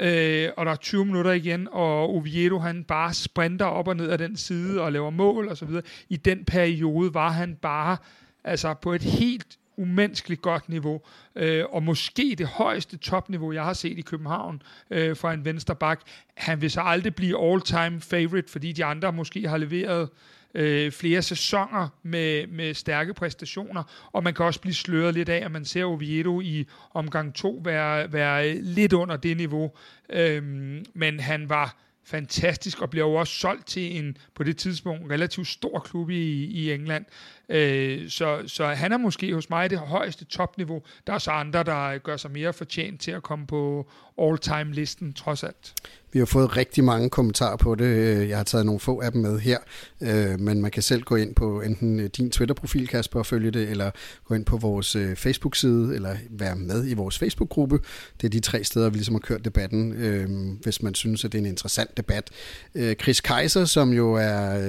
øh, og der er 20 minutter igen, og Oviedo han bare sprinter op og ned af den side og laver mål og så videre. I den periode var han bare altså på et helt umenneskeligt godt niveau, øh, og måske det højeste topniveau, jeg har set i København øh, fra en venstreback. Han vil så aldrig blive all-time favorite, fordi de andre måske har leveret øh, Øh, flere sæsoner med, med stærke præstationer, og man kan også blive sløret lidt af, at man ser Oviedo i omgang to være, være øh, lidt under det niveau. Øhm, men han var fantastisk, og bliver jo også solgt til en, på det tidspunkt, relativt stor klub i, i England. Øh, så, så han er måske hos mig det højeste topniveau. Der er så andre, der gør sig mere fortjent til at komme på all-time-listen, trods alt. Vi har fået rigtig mange kommentarer på det. Øh, jeg har taget nogle få af dem med her, Øh, men man kan selv gå ind på enten øh, din Twitter-profil, Kasper, og følge det, eller gå ind på vores øh, Facebook-side, eller være med i vores Facebook-gruppe. Det er de tre steder, vi ligesom har kørt debatten, øh, hvis man synes, at det er en interessant debat. Øh, Chris Kaiser, som jo er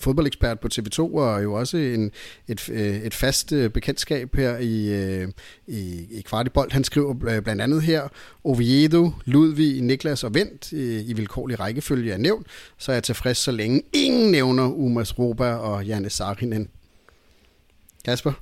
fodboldekspert på TV2, og jo også en, et, et fast bekendtskab her i, i, i Kvartibold, han skriver blandt andet her, Oviedo, Ludvig, Niklas og Vendt øh, i vilkårlig rækkefølge er nævnt, så er jeg tilfreds, så længe ingen nævner Umas Roba og Janne Sarinen. Kasper?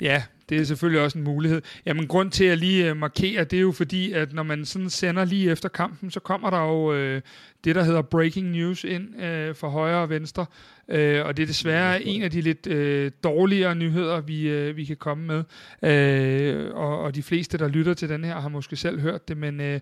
Ja, det er selvfølgelig også en mulighed. Jamen, grund til at lige øh, markere, det er jo fordi, at når man sådan sender lige efter kampen, så kommer der jo øh, det, der hedder breaking news ind øh, fra højre og venstre. Øh, og det er desværre en af de lidt øh, dårligere nyheder, vi, øh, vi kan komme med. Øh, og, og de fleste, der lytter til den her, har måske selv hørt det, men øh,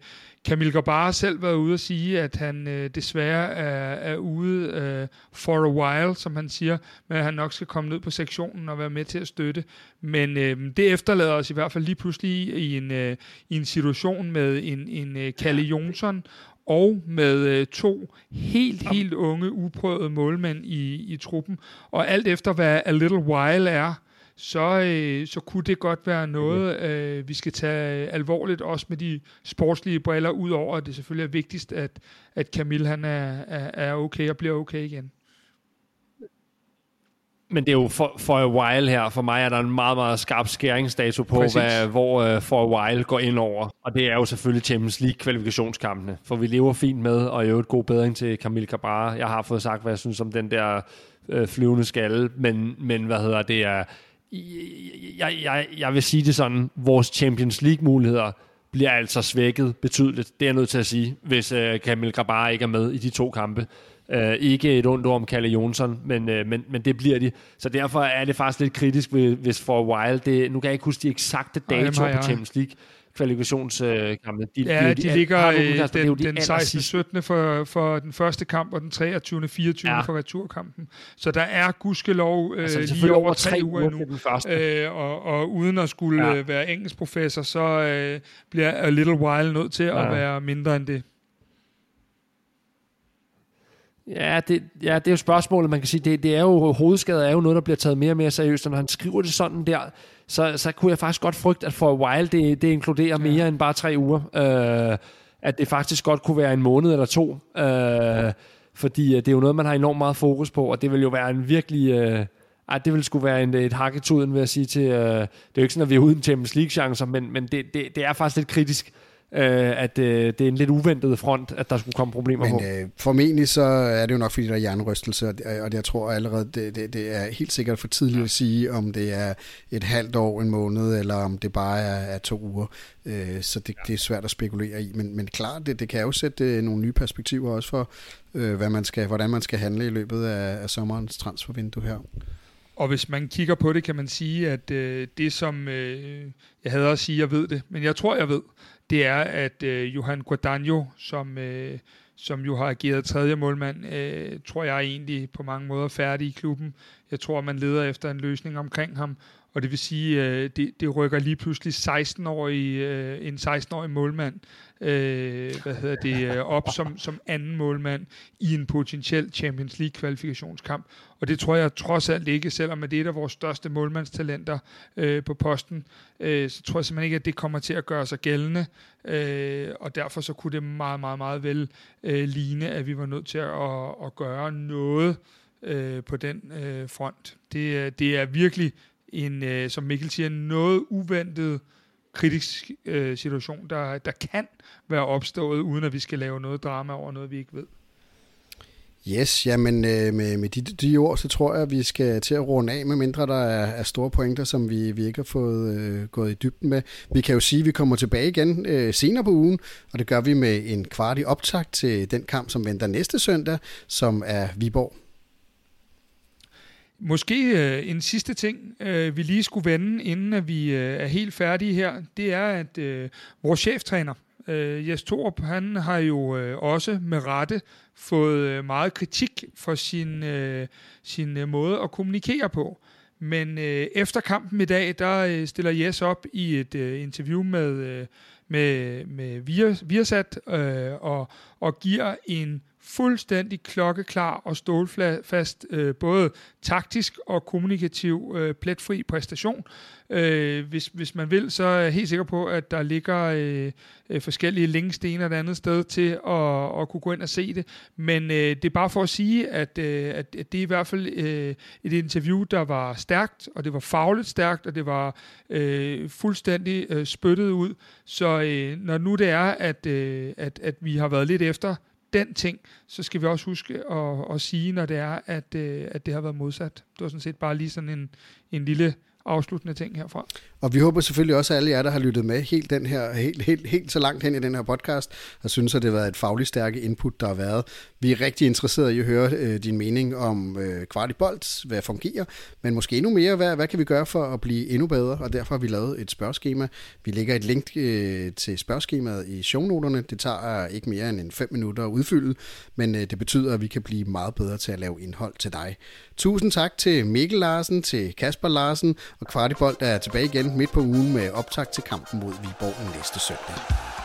Camille Gabar har selv været ude at sige, at han øh, desværre er, er ude øh, for a while, som han siger, men at han nok skal komme ned på sektionen og være med til at støtte. Men øh, det efterlader os i hvert fald lige pludselig i en, øh, i en situation med en, en øh, Kalle Jonsson og med øh, to helt, helt unge, uprøvede målmænd i, i truppen. Og alt efter hvad A Little While er, så, øh, så kunne det godt være noget, øh, vi skal tage alvorligt, også med de sportslige briller, udover at det selvfølgelig er vigtigst, at, at Camille han er, er, er okay og bliver okay igen. Men det er jo for, for a while her. For mig er der en meget, meget skarp skæringsdato på, Præcis. hvad, hvor uh, for a while går ind over. Og det er jo selvfølgelig Champions League kvalifikationskampene. For vi lever fint med, og i øvrigt god bedring til Camille Cabral. Jeg har fået sagt, hvad jeg synes om den der øh, flyvende skalle. Men, men hvad hedder det er... Jeg, jeg, jeg vil sige det sådan, vores Champions League muligheder bliver altså svækket betydeligt. Det er jeg nødt til at sige, hvis øh, Camille Grabar ikke er med i de to kampe. Øh, ikke et ondt ord om Kalle Jonsson, men, øh, men, men det bliver de. Så derfor er det faktisk lidt kritisk, hvis- for a while, det, nu kan jeg ikke huske de eksakte datoer har på. Champions League kvalifikationskampene. De, Ja, de, al- ligger øh, den, de den 16. allersidste. 17. For, for den første kamp, og den 23. 24. Ja. Ja. for returkampen. Så der er gudskelov øh, Altså, lige over tre uger uger første. Øh, og, og uden at skulle Ja. ja. øh, være engelsk professor, så øh, bliver A Little While nødt til ja. Ja. at være mindre end det. Ja, det, ja, det er jo spørgsmålet, man kan sige. Det, det er jo, hovedskader er jo noget, der bliver taget mere og mere seriøst, og når han skriver det sådan der, så, så kunne jeg faktisk godt frygte, at for a while, det, det inkluderer mere ja. end bare tre uger. Øh, at det faktisk godt kunne være en måned eller to. Øh, fordi øh, det er jo noget, man har enormt meget fokus på, og det vil jo være en virkelig... Øh, ej, det ville sgu være en, et hak i tuden, vil jeg sige til... Øh, det er jo ikke sådan, at vi er uden Champions League-chancer, men, men det, det, det er faktisk lidt kritisk, øh, at øh, det er en lidt uventet front, at der skulle komme problemer Men på. øh, formentlig så er det jo nok, fordi der er hjernerystelse, og det, og jeg tror allerede, det, det, det er helt sikkert for tidligt at sige, om det er et halvt år, en måned, eller om det bare er, er to uger. Øh, så det, det er svært at spekulere i. Men, men klart, det, det kan jo sætte øh, nogle nye perspektiver også for, øh, hvad man skal, hvordan man skal handle i løbet af, af sommerens transfervindue her. Og hvis man kigger på det, kan man sige, at øh, det som, øh, jeg havde at sige, jeg ved det, men jeg tror, jeg ved, det er, at øh, Johan Guadagno, som, øh, som jo har ageret tredje målmand, øh, tror jeg egentlig på mange måder færdig i klubben. Jeg tror, man leder efter en løsning omkring ham, og det vil sige, øh, det, det rykker lige pludselig 16-årig, øh, en 16-årig målmand øh, hvad hedder det, øh, op som, som anden målmand i en potentiel Champions League kvalifikationskamp. Og det tror jeg trods alt ikke, selvom det er et af vores største målmandstalenter øh, på posten, øh, så tror jeg simpelthen ikke, at det kommer til at gøre sig gældende. Øh, og derfor så kunne det meget, meget, meget vel øh, ligne, at vi var nødt til at, at, at gøre noget øh, på den øh, front. Det, øh, det er virkelig en, øh, som Mikkel siger, noget uventet kritisk øh, situation, der, der kan være opstået, uden at vi skal lave noget drama over noget, vi ikke ved. Yes, jamen øh, med, med de, de ord, så tror jeg, at vi skal til at runde af, med mindre der er, er store pointer, som vi, vi ikke har fået øh, gået i dybden med. Vi kan jo sige, at vi kommer tilbage igen øh, senere på ugen, og det gør vi med en kvart i optakt til den kamp, som venter næste søndag, som er Viborg. Måske øh, en sidste ting, øh, vi lige skulle vende, inden at vi øh, er helt færdige her, det er, at øh, vores cheftræner, øh, Jes Torup, han har jo øh, også med rette fået øh, meget kritik for sin, øh, sin øh, måde at kommunikere på. Men øh, efter kampen i dag, der øh, stiller Jes op i et øh, interview med, øh, med, med Viasat øh, og, og giver en fuldstændig klokkeklar og stålfast, øh, både taktisk og kommunikativ øh, pletfri præstation. Øh, hvis, hvis man vil, så er jeg helt sikker på, at der ligger øh, øh forskellige og et andet sted til at, at kunne gå ind og se det. Men øh, det er bare for at sige, at, øh, at, at det er i hvert fald øh, et interview, der var stærkt, og det var fagligt stærkt, og det var øh, fuldstændig øh, spyttet ud. Så øh, når nu det er, at, øh, at, at vi har været lidt efter den ting, så skal vi også huske at, at sige, når det er, at, øh, at det har været modsat. Det var sådan set bare lige sådan en, en lille afsluttende ting herfra. Og vi håber selvfølgelig også, at alle jer, der har lyttet med helt, den her, helt, helt, helt så langt hen i den her podcast, og synes, at det har været et fagligt stærke input, der har været. Vi er rigtig interesserede i at høre øh, din mening om øh, Kvartibolt, hvad fungerer, men måske endnu mere, hvad, hvad kan vi gøre for at blive endnu bedre, og derfor har vi lavet et spørgeskema. Vi lægger et link øh, til spørgeskemaet i shownoterne. Det tager ikke mere end en 5 minutter at udfylde, men øh, det betyder, at vi kan blive meget bedre til at lave indhold til dig. Tusind tak til Mikkel Larsen, til Kasper Larsen, og Kvartibolt er tilbage igen midt på ugen med optag til kampen mod Viborg næste søndag.